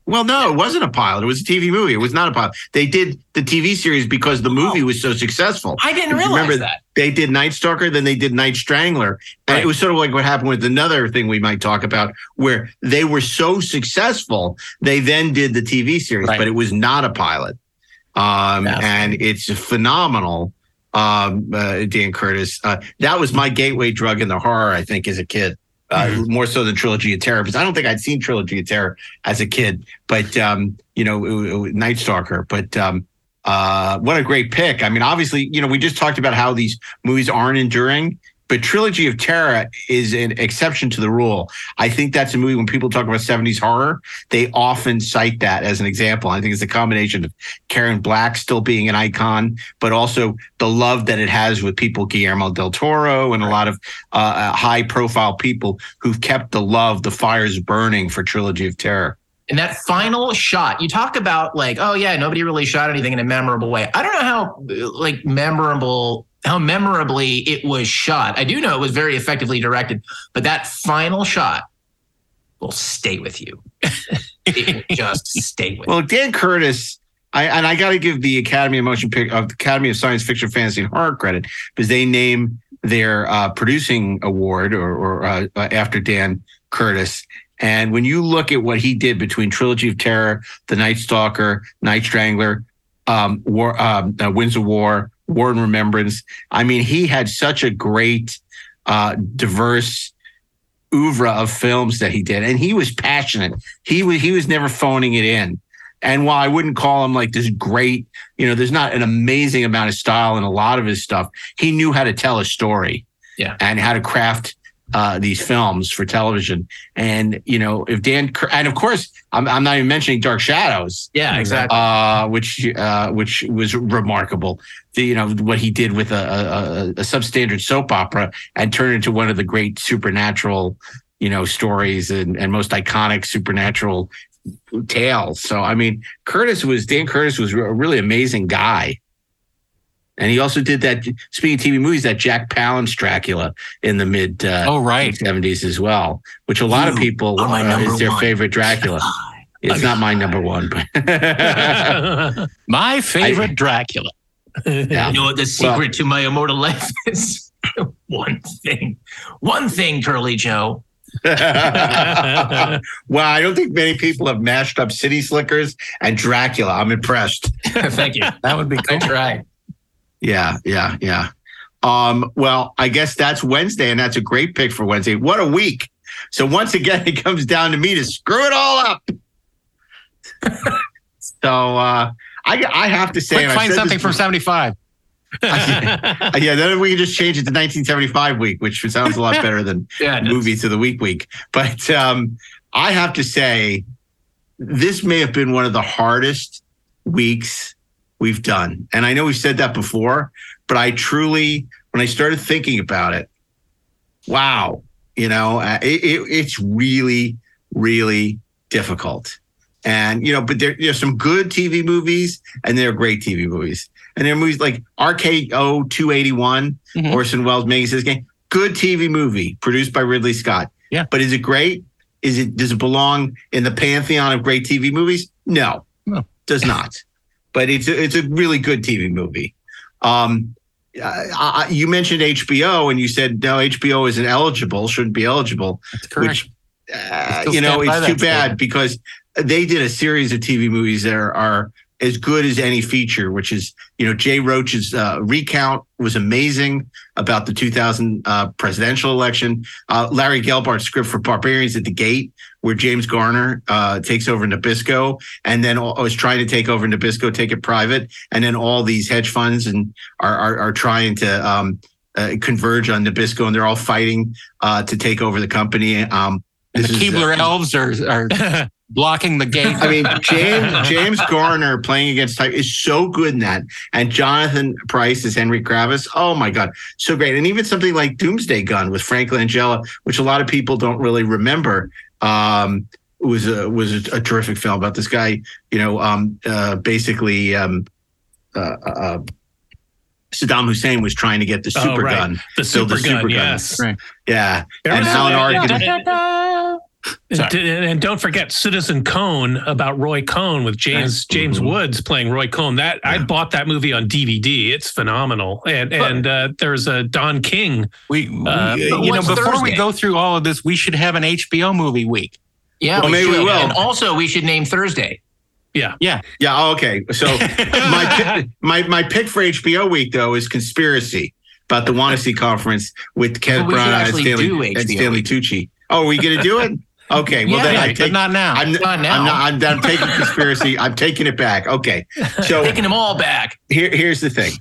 Well, no, it wasn't a pilot. It was a TV movie. It was not a pilot. They did the TV series because the movie was so successful. I didn't realize remember that. They did Night Stalker, then they did Night Strangler. And Right. it was sort of like what happened with another thing we might talk about, where they were so successful, they then did the TV series, Right. but it was not a pilot. Um, and it's phenomenal. Um, uh, Dan Curtis. Uh, that was my gateway drug in the horror, I think, as a kid. uh, more so than Trilogy of Terror, because I don't think I'd seen Trilogy of Terror as a kid. But um, you know, it, it, Night Stalker. But um, uh, what a great pick! I mean, obviously, you know, we just talked about how these movies aren't enduring. But Trilogy of Terror is an exception to the rule. I think that's a movie when people talk about 70s horror, they often cite that as an example. I think it's a combination of Karen Black still being an icon, but also the love that it has with people, Guillermo del Toro, and a lot of uh, high profile people who've kept the love, the fires burning for Trilogy of Terror. And that final shot, you talk about like, oh yeah, nobody really shot anything in a memorable way. I don't know how like memorable how memorably it was shot. I do know it was very effectively directed, but that final shot will stay with you. it will just stay with Well. Dan Curtis, I and I got to give the Academy of Motion Pic of the Academy of Science Fiction, Fantasy, and Horror credit because they name their uh, producing award or, or uh, after Dan Curtis. And when you look at what he did between Trilogy of Terror, The Night Stalker, Night Strangler, um, War, um, uh, Winds of War, War and Remembrance, I mean, he had such a great, uh, diverse oeuvre of films that he did, and he was passionate. He was he was never phoning it in. And while I wouldn't call him like this great, you know, there's not an amazing amount of style in a lot of his stuff. He knew how to tell a story, yeah, and how to craft uh, these films for television. And you know, if Dan and of course, I'm, I'm not even mentioning Dark Shadows. Yeah, exactly. Uh, which uh, which was remarkable. The, you know what he did with a, a, a substandard soap opera and turned into one of the great supernatural, you know, stories and, and most iconic supernatural tales. So I mean, Curtis was Dan Curtis was a really amazing guy. And he also did that. Speaking of TV movies, that Jack Palance Dracula in the mid uh, oh right seventies as well, which a lot of people are my uh, is their one. favorite Dracula. It's not my number one, but My favorite Dracula. Yeah. You know what the secret to my immortal life is? one thing. One thing, Curly Joe. well, I don't think many people have mashed up City Slickers and Dracula. I'm impressed. Thank you. That would be cool. I tried. Yeah, yeah, yeah. Um, well, I guess that's Wednesday, and that's a great pick for Wednesday. What a week. So once again, it comes down to me to screw it all up. so uh I I have to say I find something from 75. yeah, then we can just change it to 1975 week, which sounds a lot better than Yeah, movies of the week week. But um, I have to say, this may have been one of the hardest weeks we've done. And I know we've said that before, but I truly, when I started thinking about it, wow, you know, uh, it, it, it's really, really difficult. And, you know, but there, there's some good TV movies and there are great TV movies. And there are movies like RKO 281, Mhm. Orson Welles making this game. Good TV movie produced by Ridley Scott. Yeah. But is it great? Is it does it belong in the pantheon of great TV movies? No, No. does not. But it's a, it's a really good TV movie. Um, I, I, you mentioned HBO, and you said no, HBO isn't eligible, shouldn't be eligible. That's correct. Which uh, you know, it's too bad statement. because they did a series of TV movies that are, are as good as any feature, which is, you know, Jay Roach's uh, recount was amazing about the 2000 uh, presidential election. Uh, Larry Gelbart's script for Barbarians at the Gate, where James Garner uh, takes over Nabisco and then all- was trying to take over Nabisco, take it private. And then all these hedge funds and are, are, are trying to um, uh, converge on Nabisco and they're all fighting uh, to take over the company. Um, And the is, Keebler uh, elves are, are blocking the gate. I mean, James James Garner playing against type is so good in that, and Jonathan Pryce is Henry Kravis. Oh my God, so great! And even something like Doomsday Gun with Frank Langella, which a lot of people don't really remember, um, was a was a, a terrific film about this guy. You know, um, uh, basically. Um, uh, uh, Saddam Hussein was trying to get the Oh, super right. gun. The build super a gun, gun. yes. Right. Yeah. There And Alan a- Arkin. And, and don't forget Citizen Cohn about Roy Cohn with James James Woods playing Roy Cohn. That I bought that movie on DVD. It's phenomenal. And and uh, there's a Don King. We, Uh, you know, what's before we go through all of this, we should have an HBO movie week. Yeah, Well, maybe we will. And also, we should name Thursday. Yeah. Yeah. Yeah. oh, Okay. So my pick, my my pick for HBO week though is Conspiracy about the Wannsee conference with Kenneth But Branagh and Stanley, do and Stanley. Tucci. Oh, are we going to do it? Okay. Well, Yeah, then I take. not now. I'm, Not now. I'm, not, I'm, I'm taking conspiracy. I'm taking it back. Okay. So Taking them all back. here, here's the thing.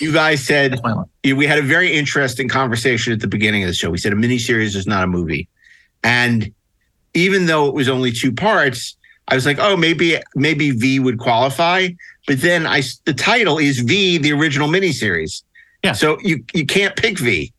You guys said That's my line. Yeah, we had a very interesting conversation at the beginning of the show. We said a miniseries is not a movie, and even though it was only two parts, I was like, oh, maybe maybe V would qualify. But then I the title is V, the original miniseries. Yeah. So you you can't pick V.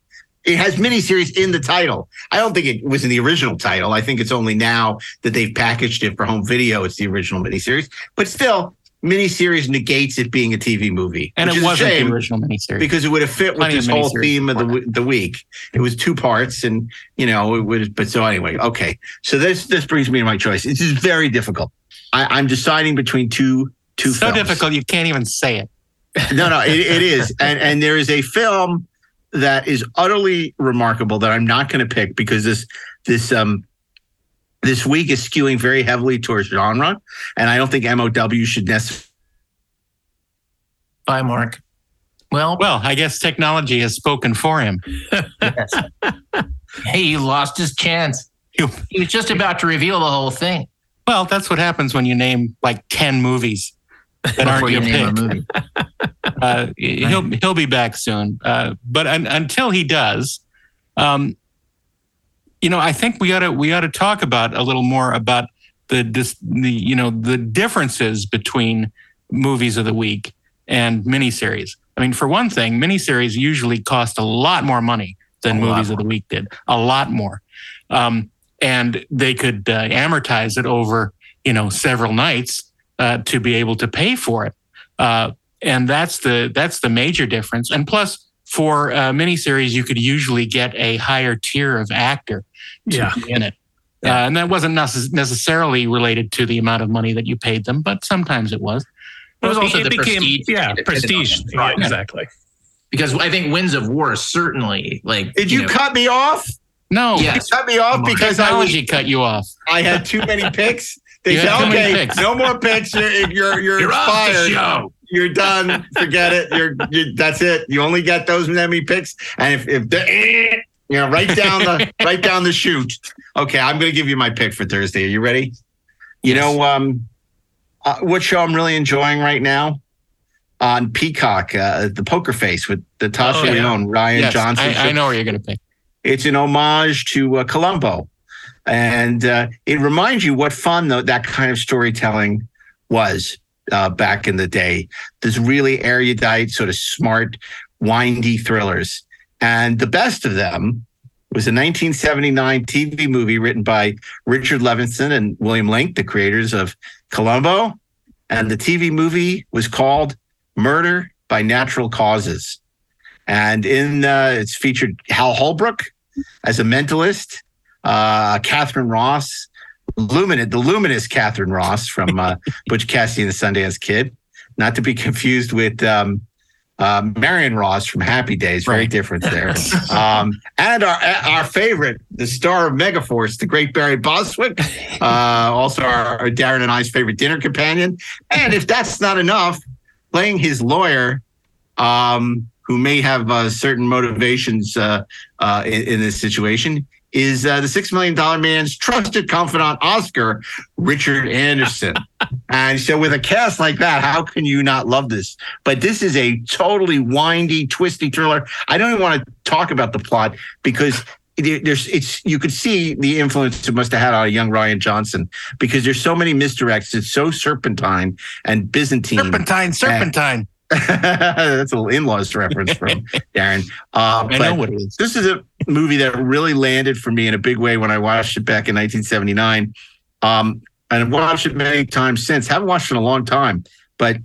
It has miniseries in the title. I don't think it was in the original title. I think it's only now that they've packaged it for home video. It's the original miniseries, but still, miniseries negates it being a TV movie. And it wasn't the original miniseries. because it would have fit with Plenty this whole theme of the the week. It was two parts, and you know it would. But so anyway, okay. So this this brings me to my choice. This is very difficult. I, I'm deciding between two two so films. difficult you can't even say it. No, no, it, it is, and and there is a film that is utterly remarkable that I'm not going to pick because this this um this week is skewing very heavily towards genre, and I don't think MOW should necessarily. Bye, Mark. Well, Well, I guess technology has spoken for him. yes. hey, he lost his chance. He was just about to reveal the whole thing. Well, that's what happens when you name like ten movies that aren't you your pick. movie. Uh, he'll he'll be back soon. Uh, but un, until he does, um, you know, I think we ought to we ought to talk about a little more about the dis, the you know the differences between movies of the week and miniseries. I mean, for one thing, miniseries usually cost a lot more money than A movies of the week did. A lot more, um, and they could uh, amortize it over you know several nights uh, to be able to pay for it. Uh, and that's the that's the major difference. And plus, for uh, miniseries, you could usually get a higher tier of actor to Yeah. be in it. Uh, and that wasn't necess- necessarily related to the amount of money that you paid them, but sometimes it was. It was also it the became- prestige. Yeah, prestige. depended Yeah, exactly. Because I think Winds of War certainly like. Did you, know, cut me off? No, Yes. You cut me off Come on. because I was technology cut you off. I had too many picks. They You said, had too many okay, no more picks. You're you're you're, You're show. You're done. Forget it. You're, you that's it. You only get those many picks. And if if the you know, right down the right down the chute. Okay, I'm gonna give you my pick for Thursday. Are you ready? You Yes. know, um, uh, what show I'm really enjoying right now on Peacock, uh, the Poker Face with Natasha Oh, yeah. Lyonne, Rian Yes, Johnson. I, I know where you're going to pick. It's an homage to uh, Columbo, and uh, it reminds you what fun though that kind of storytelling was uh, back in the day. This really erudite, sort of smart, windy thrillers, and the best of them was a 1979 TV movie written by Richard Levinson and William Link, the creators of Columbo, and the TV movie was called Murder by Natural Causes. And in uh, it's featured Hal Holbrook as a mentalist, uh, Katharine Ross, luminous, the luminous Katharine Ross from uh, Butch Cassidy and the Sundance Kid, not to be confused with um, uh, Marion Ross from Happy Days. Very Right. different there. um, and our our favorite, the star of Megaforce, the great Barry Bostwick, uh, also our, our Daren and I's favorite dinner companion. And if that's not enough, playing his lawyer, um, who may have uh, certain motivations uh, uh, in, in this situation, is uh, the Six Million Dollar Man's trusted confidant, Oscar Richard Anderson. and so, with a cast like that, how can you not love this? But this is a totally windy, twisty thriller. I don't even want to talk about the plot because there's it's you could see the influence it must have had on a young Rian Johnson because there's so many misdirects. It's so serpentine and Byzantine. Serpentine, serpentine. That's a little in-laws reference from Daren. Uh, I know what it is. This is a movie that really landed for me in a big way when I watched it back in 1979. Um, and I've watched it many times since. Haven't watched it in a long time, but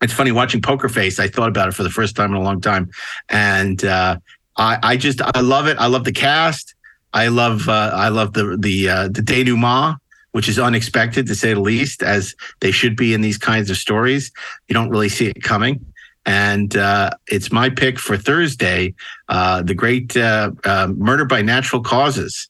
it's funny watching Poker Face. I thought about it for the first time in a long time, and uh, I, I just I love it. I love the cast. I love uh, I love the the uh, the denouement, which is unexpected to say the least, as they should be in these kinds of stories. You don't really see it coming. And uh, it's my pick for Thursday, uh, the great uh, uh, Murder by Natural Causes.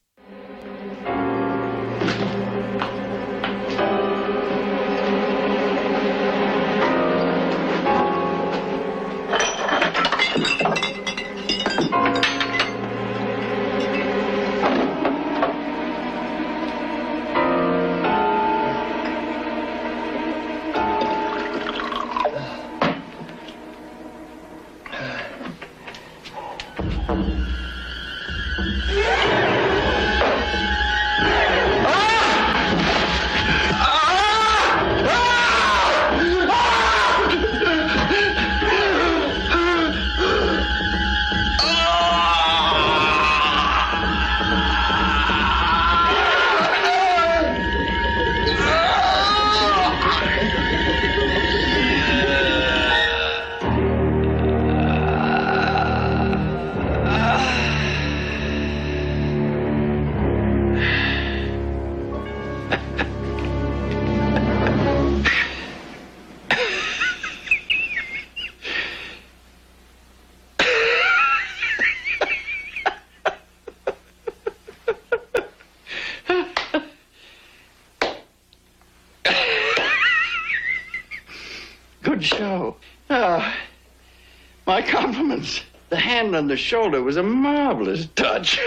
Hand on the shoulder was a marvelous touch.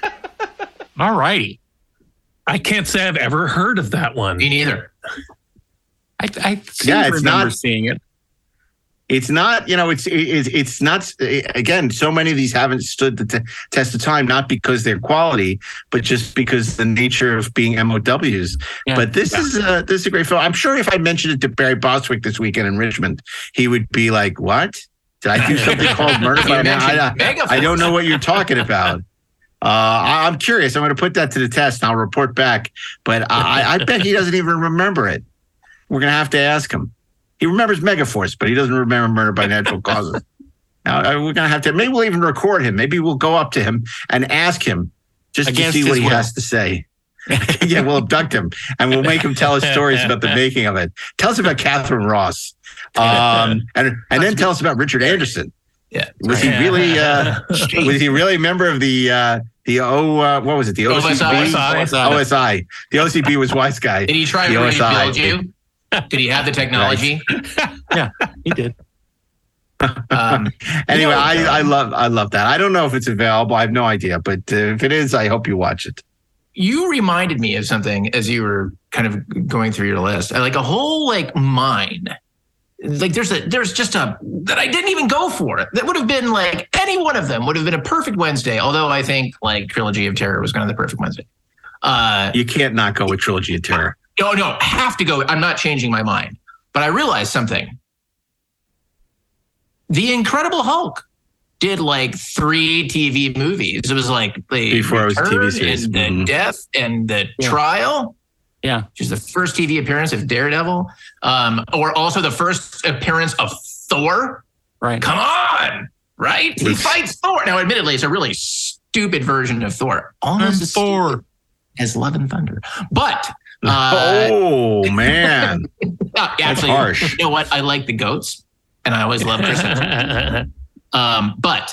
All righty. I can't say I've ever heard of that one. Me neither. I, I seem Yeah, it's remember not- seeing it. It's not, you know, it's it's it's not. Again, so many of these haven't stood the t- test of time, not because they're quality, but just because the nature of being MOWs. But this is a this is a great film. I'm sure if I mentioned it to Barry Bostwick this weekend in Richmond, he would be like, "What? Did I do something called Murder by Now? I, I, I don't know what you're talking about." Uh, I- I'm curious. I'm going to put that to the test, and I'll report back. But I, I bet he doesn't even remember it. We're going to have to ask him. He remembers Megaforce, but he doesn't remember Murder by Natural Causes. Now uh, we're going to have to. Maybe we'll even record him. Maybe we'll go up to him and ask him just Against to see what he will. has to say. yeah, we'll abduct him and we'll make him tell us stories about the making of it. Tell us about Katharine Ross, um, and and then tell us about Richard Anderson. Yeah, Was he really? Uh, was he really a member of the uh, the O? Uh, what was it? The OCB? OSI. OSI. The OCB was wise guy. Did he try The to OSI. rebuild you? Did he have the technology? yeah, he did. Um, Anyway, You know, I, I love I love that. I don't know if it's available. I have no idea, but uh, if it is, I hope you watch it. you reminded me of something as you were kind of going through your list. I like a whole like mine. Like there's a there's just a that I didn't even go for. That would have been like any one of them would have been a perfect Wednesday. Although I think like Trilogy of Terror was kind of the perfect Wednesday. Uh, You can't not go with Trilogy of Terror. no, no, have to go. I'm not changing my mind. But I realized something. The Incredible Hulk did like three TV movies. It was like the Before it was a TV series. and the Mhm. Death and the Yeah. Trial. Yeah. Which is the first TV appearance of Daredevil, um, or also the first appearance of Thor. Right. Come on, right? He fights Thor. Now, admittedly, it's a really stupid version of Thor, almost as Thor as Love and Thunder. But uh, oh man, actually, harsh. you know what? I like the goats, and I always love Chris. Um, but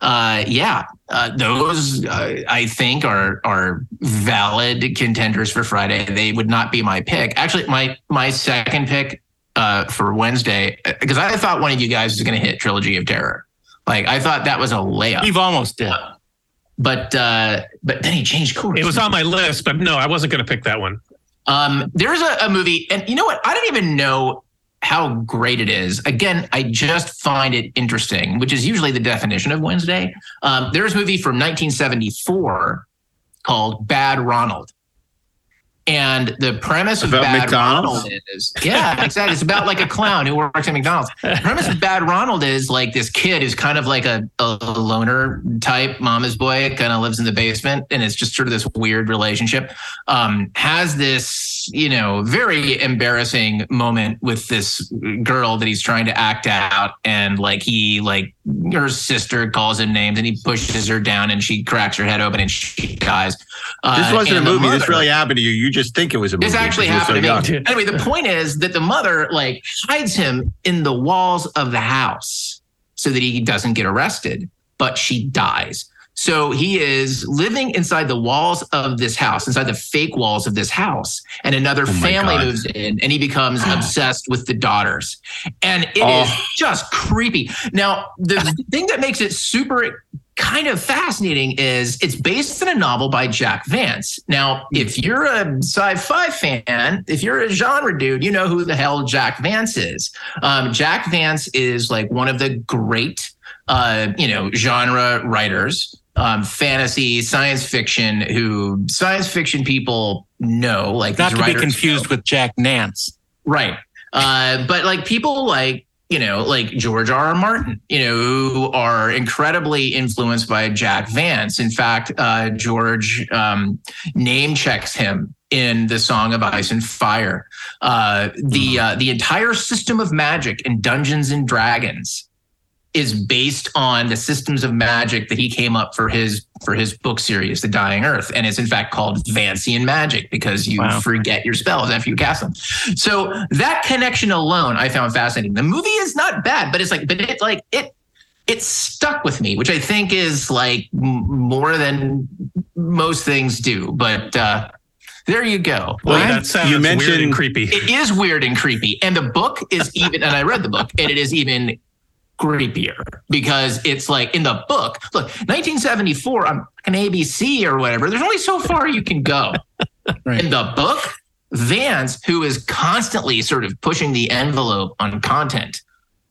uh, yeah, uh, those uh, I think are are valid contenders for Friday. They would not be my pick. Actually, my my second pick uh, for Wednesday because I thought one of you guys was going to hit Trilogy of Terror. Like I thought that was a layup. We've almost did. But uh, but then he changed course. It was on my list, but no, I wasn't going to pick that one. Um, there's a, a movie, and you know what? I don't even know how great it is. Again, I just find it interesting, which is usually the definition of Wednesday. Um, there's a movie from 1974 called Bad Ronald. And the premise of Bad McDonald's? Ronald is, yeah, exactly. It's about like a clown who works at McDonald's. The premise of Bad Ronald is like this kid who's kind of like a, a loner type mama's boy, kind of lives in the basement, and it's just sort of this weird relationship. Um, has this, you know, very embarrassing moment with this girl that he's trying to act out, and like he like her sister calls him names, and he pushes her down, and she cracks her head open, and she dies. This Uh, wasn't a movie. This really happened to you. You just think it was a movie. this actually happened so to me. Anyway, the point is that the mother like hides him in the walls of the house so that he doesn't get arrested, but she dies. So he is living inside the walls of this house, inside the fake walls of this house, and another Oh family God. moves in, and he becomes obsessed with the daughters, and it is Oh. just creepy. Now, the thing that makes it super kind of fascinating is it's based on a novel by Jack Vance. Now, if you're a sci-fi fan, if you're a genre dude, you know who the hell Jack Vance is. Um, Jack Vance is like one of the great uh, you know, genre writers, um, fantasy, science fiction, who science fiction people know, like Not to be confused with Jack Nance. Right. Uh, but like people like, you know, like George R. R. Martin, you know, who are incredibly influenced by Jack Vance. In fact, uh, George um, name checks him in the Song of Ice and Fire. Uh, the uh, the entire system of magic in Dungeons and Dragons is based on the systems of magic that he came up for his for his book series, The Dying Earth, and it's in fact called Vancian Magic because you Wow. forget your spells after you cast them. So that connection alone, I found fascinating. The movie is not bad, but it's like, but it's like it it stuck with me, which I think is like m- more than most things do. But uh, there you go. Well, that sounds you weird and mentioned- creepy. It is weird and creepy. And the book is even, and I read the book, and it is even creepier because it's like in the book, look, 1974 on an ABC or whatever, there's only so far you can go. right. In the book, Vance, who is constantly sort of pushing the envelope on content,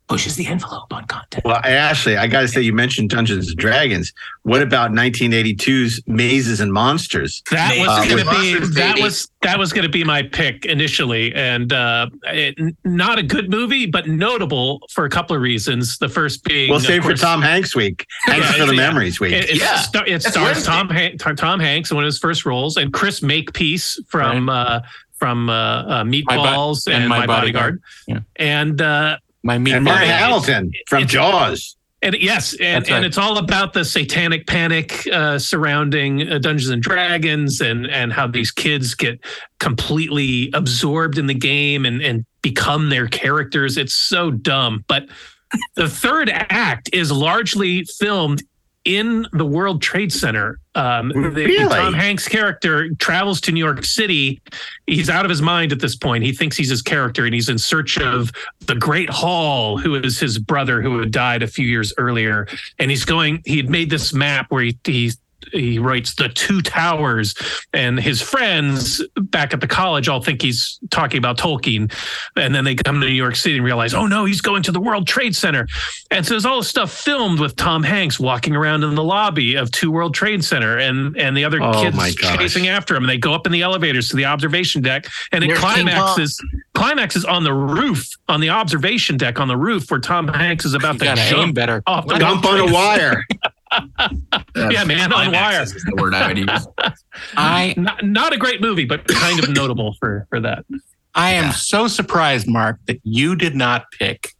pushes the envelope on content. Well, Ashley, I got to say, you mentioned Dungeons and Dragons. What about 1982's Mazes and Monsters? That was Uh, going to be Monsters, that baby. was that was going to be my pick initially, and uh, it, not a good movie, but notable for a couple of reasons. The first being, We'll of save for Tom Hanks week. Thanks Yeah, for the yeah. memories week. It, it's Yeah. sta- it That's stars Tom Han- Tom Hanks in one of his first roles, and Chris Makepeace from uh, from uh, uh, Meatballs Bo- and, and My, My Bodyguard, Bodyguard. and uh, My meat and Murray it- Hamilton from Jaws. and yes, and, That's and it's all about the satanic panic uh, surrounding uh, Dungeons and Dragons, and and how these kids get completely absorbed in the game and and become their characters. It's so dumb, but the third act is largely filmed in the World Trade Center. Um, the- Really? Tom Hanks character travels to New York City. He's out of his mind at this point. He thinks he's his character, and he's in search of the Great Hall, who is his brother who had died a few years earlier. And he's going. He had made this map where he he he writes the two towers, and his friends back at the college all think he's talking about Tolkien, and then they come to New York City and realize, oh no, he's going to the World Trade Center. And so there's all this stuff filmed with Tom Hanks walking around in the lobby of Two World Trade Center, and and the other Oh, kids chasing after him. And they go up in the elevators to the observation deck, and it Near King Kong. climaxes climaxes on the roof, on the observation deck on the roof, where Tom Hanks is about You to jump better. off the Dump on a wire. Yeah, man, on wire. Is the word I would use. I Not, not a great movie, but kind of notable for for that. I am so surprised, Mark, that you did not pick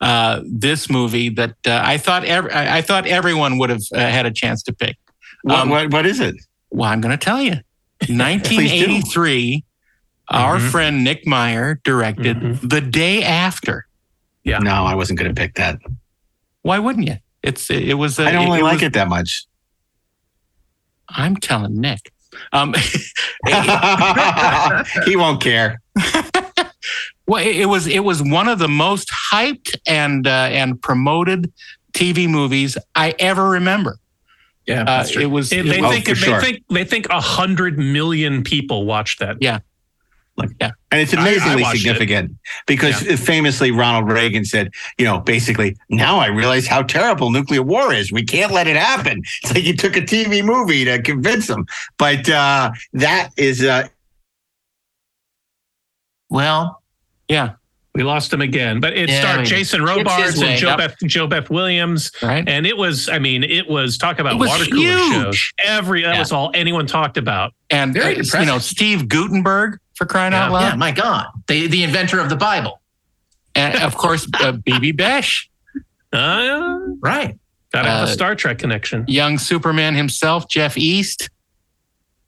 uh, this movie that uh, I thought ev- I I thought everyone would have uh, had a chance to pick. What, Um, what, what is it? Well, I'm going to tell you. 1983, our Mhm. friend Nick Meyer directed Mhm. The Day After. Yeah. No, I wasn't going to pick that. Why wouldn't you? It's it was. uh, I don't really like was- it that much. I'm telling Nick. Um, he won't care. Well, it, it was it was one of the most hyped and uh, and promoted TV movies I ever remember. Yeah, Uh, it was. They, it they was- think for they sure. think they think a hundred million people watched that. Yeah. Yeah. And it's I- I amazingly it. significant because famously Ronald Reagan said, you know, basically, now I realize how terrible nuclear war is. We can't let it happen. It's like he took a TV movie to convince them. But uh, that is, uh, well, yeah, We lost him again, but it Yeah, I starred mean, Jason Robards and Joe Yep. Beth JoBeth Williams, right. and it was. I mean, it was talk about was water cooler shows. Every that Yeah. was all anyone talked about. and Very uh, you know Steve Guttenberg for crying out loud. yeah, my God, the the inventor of the Bible. and of course uh, Bibi Besch, Uh, Right. gotta have Uh, a Star Trek connection. young Superman himself, Jeff East,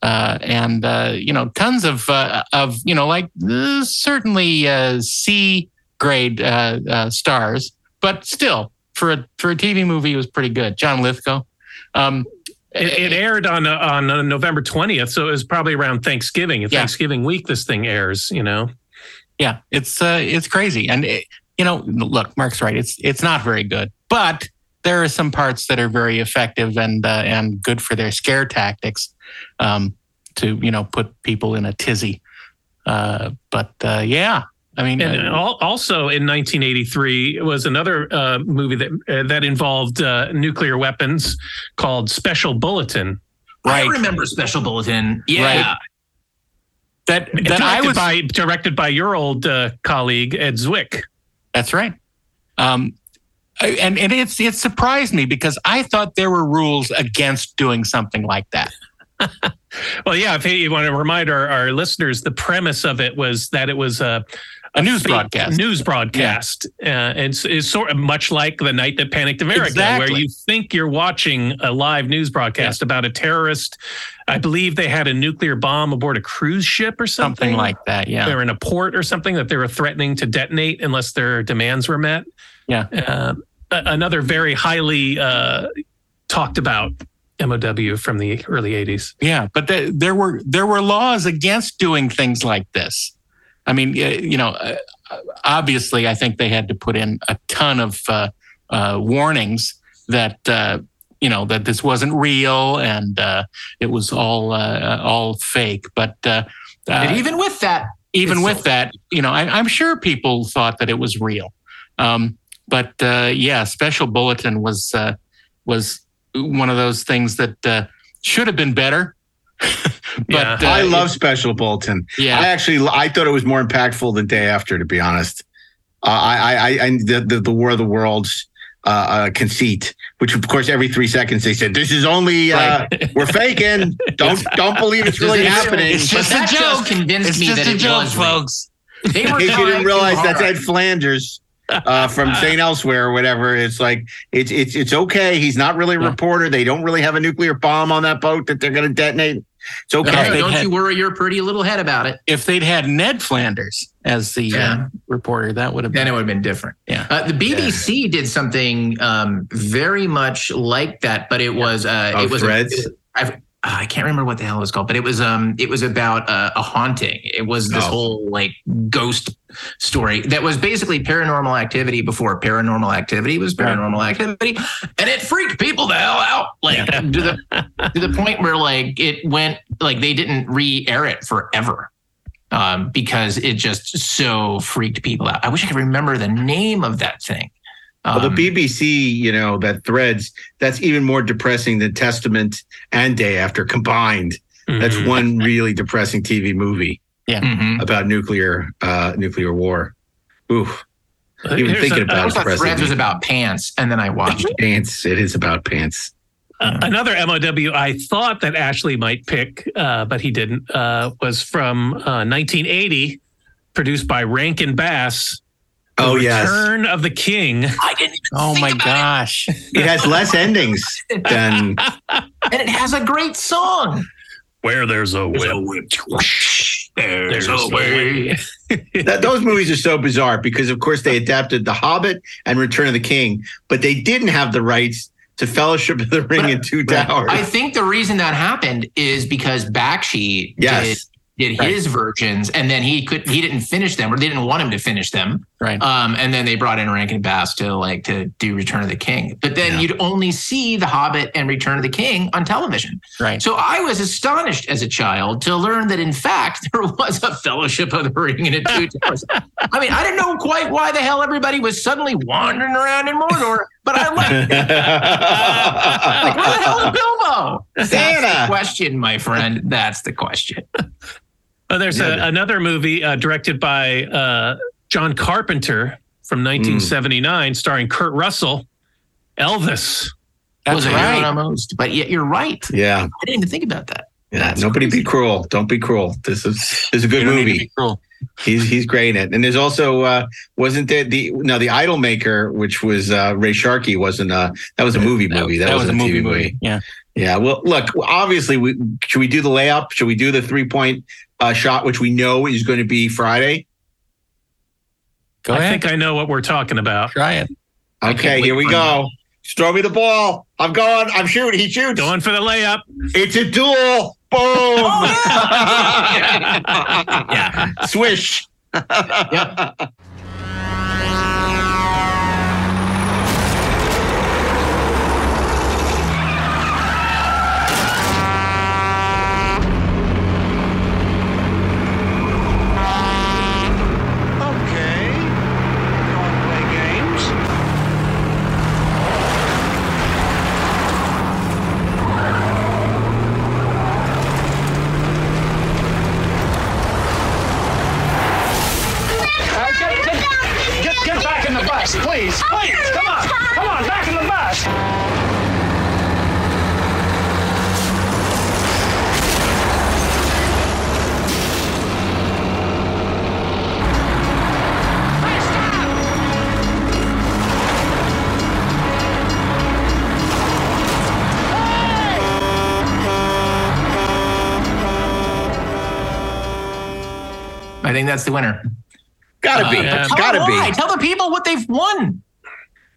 uh, and uh, you know tons of uh, of you know like uh, certainly uh, C grade uh, uh, stars, but still for a for a TV movie it was pretty good. John Lithgow. Um, It, it aired on uh, on uh, November twentieth, so it was probably around Thanksgiving. Yeah. Thanksgiving week, this thing airs. You know, yeah, it's uh, it's crazy, and it, you know, look, Mark's right. It's it's not very good, but there are some parts that are very effective and uh, and good for their scare tactics um, to you know put people in a tizzy. Uh, but uh, yeah, I mean, And uh, also in 1983 was another uh, movie that uh, that involved uh, nuclear weapons called Special Bulletin. Right. I remember Special Bulletin. Yeah. Right. that that directed I was by directed by your old uh, colleague Ed Zwick. That's right. Um, and and it's it surprised me because I thought there were rules against doing something like that. Well, yeah, if you want to remind our, our listeners, the premise of it was that it was a, A news broadcast. News broadcast. Uh, and it's, it's sort of much like the night that panicked America, where you think you're watching a live news broadcast about a terrorist. I believe they had a nuclear bomb aboard a cruise ship or something. Something like that. Yeah, They Yeah. were in a port or something that they were threatening to detonate unless their demands were met. Yeah. Uh, another very highly uh, talked about MOW from the early 80s. Yeah, but the, there were there were laws against doing things like this. I mean, uh, you know, uh, obviously, I think they had to put in a ton of uh, uh, warnings that uh, you know that this wasn't real and uh, it was all uh, all fake. But uh, And uh, even with that, even with so- that, you know, I, I'm sure people thought that it was real. Um, but uh, yeah, Special Bulletin was uh, was one of those things that uh, should have been better. but uh, I love it- Special Bulletin. Yeah. I actually I thought it was more impactful than Day After, to be honest. Uh, I, I, I, I the, the the War of the Worlds uh, uh, conceit, which of course every three seconds they said this is only uh, we're faking. Don't don't believe it's really It's- happening. it's just But that a just joke. convinced me that it was folks. They In were case you didn't realize that's hard. Ed Flanders uh, from St. Elsewhere or whatever. It's like it's it's it's okay. He's not really a reporter. They don't really have a nuclear bomb on that boat that they're going to detonate. It's okay. No, don't you worry your pretty little head about it. If they'd had Ned Flanders as the Yeah. uh, reporter, that would have Then been it would have been different. Yeah. Uh, the BBC did something um, very much like that, but it was uh, Oh, it was Threads? I I can't remember what the hell it was called, but it was um it was about uh, a haunting. It was this Oh. whole like ghost story that was basically paranormal activity before paranormal activity was paranormal activity, and it freaked people the hell out. Like to the to the point where like it went like they didn't re-air it forever um, because it just so freaked people out. I wish I could remember the name of that thing. Well, Um, the BBC, you know, that threads, that's even more depressing than Testament and Day After combined. That's Mhm. one really depressing TV movie Yeah. mhm. about nuclear uh nuclear war. Oof. Even Here's thinking a- about I it. thought depressing Threads was about pants, and then I watched it. pants. It is about pants. Uh, another MOW I thought that Ashley might pick, uh, but he didn't, uh, was from uh, 1980, produced by Rankin Bass. The Oh, yes. Return of the King. I didn't even Oh think my about gosh. It has less endings than it. and it has a great song. Where there's a whip. There's, a way. that, those movies are so bizarre because of course they adapted The Hobbit and Return of the King, but they didn't have the rights to Fellowship of the Ring But- and Two Towers. I think the reason that happened is because Bakshi Yes. did did Right. his versions, and then he could he didn't finish them, or they didn't want him to finish them. Right. Um, and then they brought in Rankin Bass to like to do Return of the King. But then Yeah. you'd only see The Hobbit and Return of the King on television. Right. So I was astonished as a child to learn that in fact there was a Fellowship of the Ring and a Two Towers. I mean, I didn't know quite why the hell everybody was suddenly wandering around in Mordor, but I liked it. Like, where the hell is Bilbo? That's Santa. the question, my friend. That's the question. Oh, there's Yeah, a, another movie uh, directed by uh, John Carpenter from 1979, starring Kurt Russell, Elvis. That's was a right. almost, but yet you're right. yeah. I didn't even think about that. Yeah, That's nobody crazy. be cruel. Don't be cruel. This is this is a good You don't need to movie. be cruel. He's he's great in it. And there's also uh wasn't there the no the Idol Maker, which was uh Ray Sharkey wasn't uh that was a movie movie. That, was, a a movie TV movie. Yeah. Yeah. Well, look, obviously, we should we do the layup? Should we do the three point uh, shot, which we know is going to be Friday? Go I ahead. think I know what we're talking about. Try it. Okay, here we for go. Just throw me the ball. I'm going. I'm shooting. He shoots. Going for the layup. It's a duel. Boom. Oh, yeah. Swish. Yep. That's the winner. Gotta be. Uh, It's tell gotta be. Tell the people what they've won.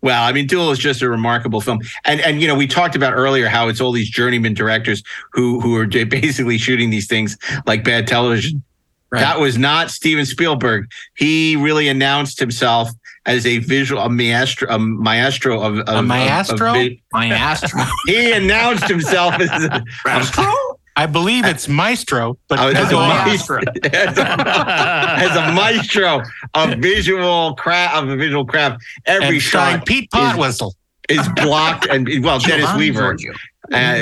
Well, I mean, Duel is just a remarkable film, and and you know we talked about earlier how it's all these journeyman directors who who are basically shooting these things like bad television. That was not Steven Spielberg. He really announced himself as a visual a maestro a maestro of, of A maestro? Of, vi- Maestro. he announced himself as a, I believe it's Maestro, but Oh, it's as a a maestro. as, a, as a maestro of visual craft of a visual craft. Every and shot Pete is- Potwhistle. is blocked and well Dennis Giovanni Weaver Giorgio. and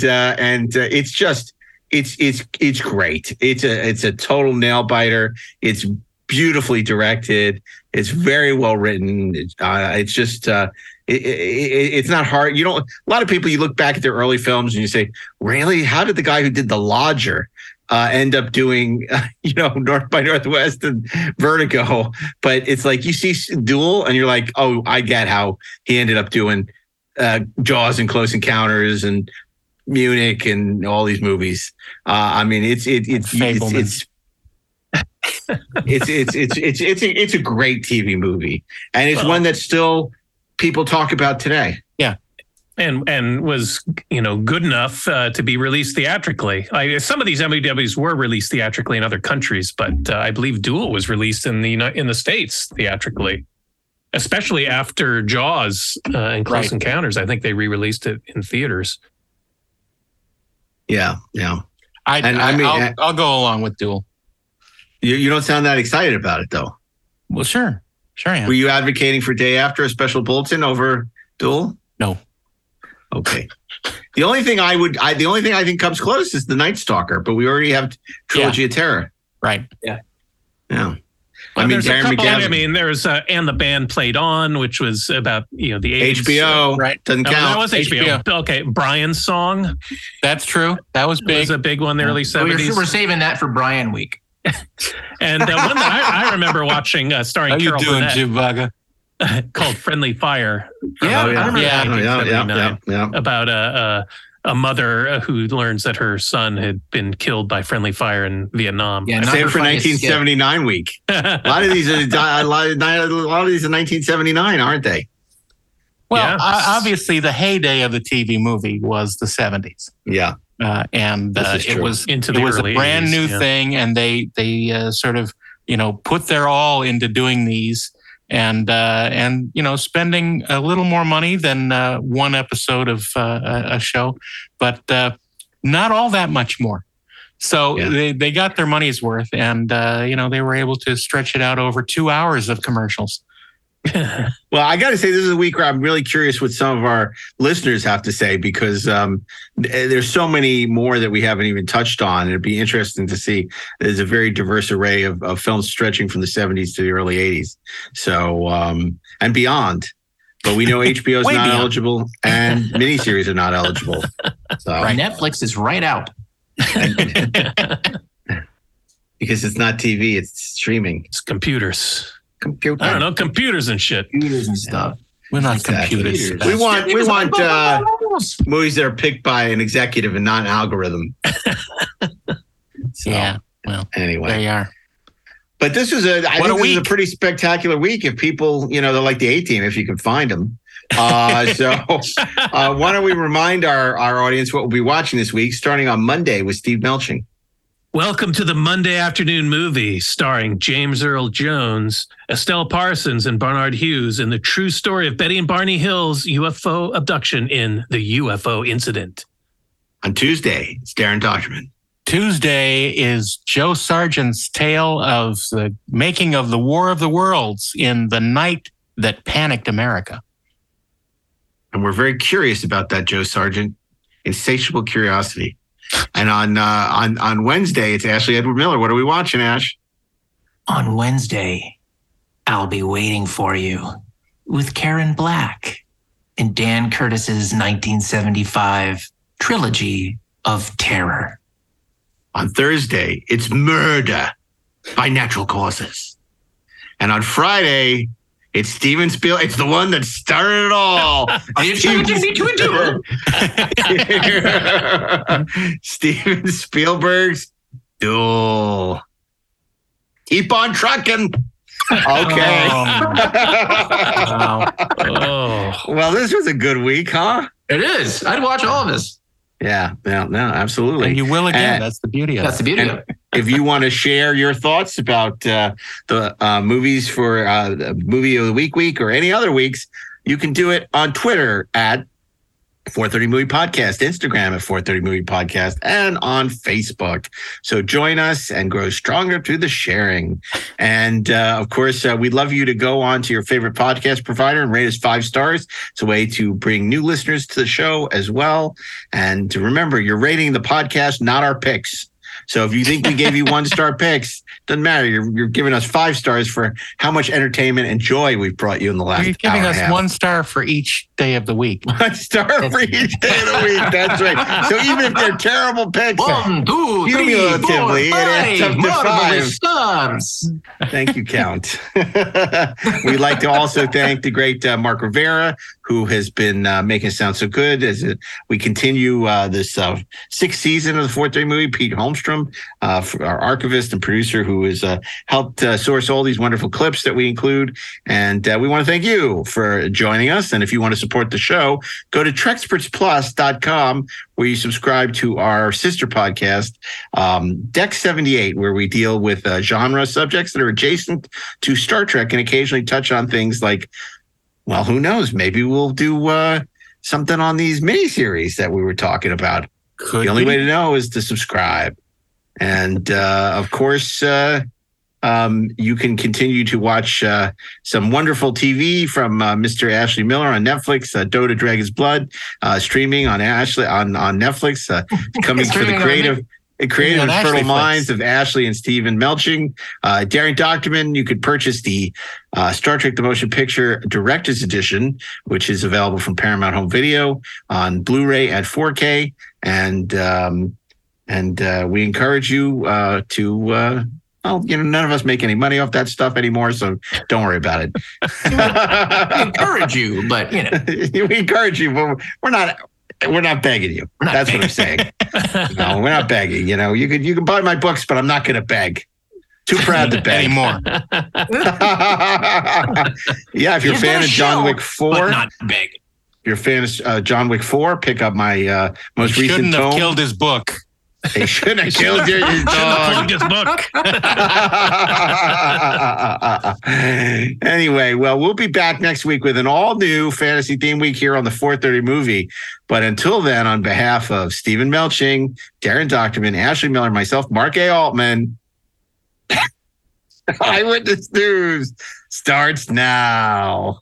and uh, and uh, it's just it's it's it's great. It's a it's a total nail biter. It's beautifully directed. It's very well written. It's, uh, it's just uh, it, it, it's not hard. You don't. A lot of people you look back at their early films and you say, really, how did the guy who did The Lodger? Uh, end up doing, you know, North by Northwest and Vertigo, but it's like you see Duel and you're like, oh, I get how he ended up doing uh, Jaws and Close Encounters and Munich and all these movies. Uh, I mean, it's it, it's it's it's it's it's it's it's it's a, it's a great TV movie, and it's Well- one that still people talk about today. Yeah. And and was you know good enough uh, to be released theatrically. I, some of these MVWs were released theatrically in other countries, but uh, I believe Duel was released in the Uni- in the states theatrically, especially after Jaws uh, and Close Right. Encounters. I think they re-released it in theaters. Yeah, yeah. I, And I, I mean, I'll, uh, I'll go along with Duel. You you don't sound that excited about it though. Well, sure, sure. I am. Were you advocating for day after a special bulletin over Duel? No. Okay. The only thing I would, I the only thing I think comes close is the Night Stalker, but we already have Trilogy of Terror. Right. Yeah. Well, I mean, there's a couple. McGavin. I mean, there's uh, and the band played on, which was about you know the AIDS. HBO, Right. Doesn't Oh, count. that was HBO. Okay, Brian's song That's true. That was big. was a big one in the early We're, we're saving that for Brian Week. And uh, one that I, I remember watching, uh, starring How you Carol doing, Burnett, Jim Vaga? called "Friendly Fire." from, Yeah, uh, I remember Yeah. that. Oh, yeah, yeah, yeah, yeah. About a, a a mother who learns that her son had been killed by friendly fire in Vietnam. Yeah, not Save her for funniest skit. 1979 week. A lot of these are a lot of, a lot of these are 1979, aren't they? Well, Yeah. obviously, the heyday of the TV movie was the 70s. Yeah. Uh, and uh, it was Into it was a brand 80s, new yeah. thing, and they they uh, sort of you know put their all into doing these, and uh, and you know spending a little more money than uh, one episode of uh, a, a show, but uh, not all that much more. So Yeah. they, they got their money's worth, and uh, you know they were able to stretch it out over two hours of commercials. Well, I got to say, this is a week where I'm really curious what some of our listeners have to say because um, there's so many more that we haven't even touched on. It'd be interesting to see. There's a very diverse array of, of films stretching from the 70s to the early 80s, so um, and beyond. But we know HBO is not beyond. eligible, and miniseries are not eligible. So Netflix is right out. because it's not TV, it's streaming. It's computers. Computer. I don't know, computers and shit. Computers and stuff. We're not Exactly. computers. We want we want uh, movies that are picked by an executive and not an algorithm. So, yeah. Well, Anyway, there you are. but this was a I What think a this is a pretty spectacular week. If people, you know, they're like the A team if you can find them. Uh, so uh, why don't we remind our our audience what we'll be watching this week, starting on Monday with Steve Melching. Welcome to the Monday afternoon movie starring James Earl Jones, Estelle Parsons, and Barnard Hughes in the true story of Betty and Barney Hill's UFO abduction in the UFO incident. On Tuesday, it's Daren Dochterman. Tuesday is Joe Sargent's tale of the making of the War of the Worlds in the night that panicked America. And we're very curious about that, Joe Sargent. Insatiable curiosity. And on uh, on on Wednesday, it's Ashley Edward Miller. What are we watching, Ash? On Wednesday, I'll be waiting for you with Karen Black. in Dan Curtis's 1975 trilogy of terror. On Thursday, it's murder by natural causes. And on Friday, it's Steven Spiel. It's the one that started it all. Are you challenging me to a duel? Steven Spielberg's Duel. Keep on trucking. Okay. Oh. Well, this was a good week, huh? It is. I'd watch all of this. Yeah, no, no, absolutely. And you will again. And- That's the beauty of That's it. That's the beauty And of it. If you want to share your thoughts about uh, the uh, movies for uh, the movie of the week week or any other weeks, you can do it on Twitter at 430 Movie Podcast, Instagram at 430 Movie Podcast, and on Facebook. So join us and grow stronger through the sharing. And uh, of course, uh, we'd love you to go on to your favorite podcast provider and rate us five stars. It's a way to bring new listeners to the show as well. And remember, you're rating the podcast, not our picks. So if you think we gave you one star picks, doesn't matter. You're, you're giving us five stars for how much entertainment and joy we've brought you in the last You're giving us one star for each day of the week. One star for each day of the week. That's right. So even if they're terrible picks, One, two, three, four, cumulatively, it adds up to five. stars. Thank you, Count. We'd like to also thank the great uh, Mark Rivera, who has been uh, making it sound so good as we continue uh, this uh, sixth season of the 430 movie. Pete Holmstrom, uh, our archivist and producer, who has uh, helped uh, source all these wonderful clips that we include. And we want to thank you for joining us. And if you want to support the show, go to TrekspertsPlus.com where you subscribe to our sister podcast, um, Deck 78, where we deal with genre subjects that are adjacent to Star Trek and occasionally touch on things like, well, who knows? Maybe we'll do uh, something on these mini series that we were talking about. Could the only be. way to know is to subscribe. And uh, of course, uh, um, you can continue to watch uh, some wonderful TV from uh, Mr. Ashley Miller on Netflix. Uh, Dota Dragon's Blood uh, streaming on Ashley on on Netflix. Uh, coming for the creative. The created and fertile Ashley Flicks. minds of Ashley and Steven Melching. Uh, Daren Dochterman, you could purchase the uh, Star Trek The Motion Picture Director's Edition, which is available from Paramount Home Video on Blu-ray at 4K. And um, and uh, we encourage you uh, to uh, well, you know, none of us make any money off that stuff anymore, so don't worry about it. We encourage you, but you know, we encourage you, but we're not we're not begging you. Not That's what I'm saying. no, we're not begging. You know, you could you can buy my books, but I'm not going to beg. Too proud to beg. Anymore. yeah, if you're a fan of John Wick but Four, not big. you're a fan of uh, John Wick Four, pick up my uh, most He recent shouldn't have killed his book. They shouldn't have killed your, his dog. Plugged his book. anyway, well, we'll be back next week with an all new fantasy theme week here on the 430 movie. But until then, on behalf of Steven Melching, Daren Dochterman, Ashley Miller, myself, Mark A. Altman, Eyewitness News starts now.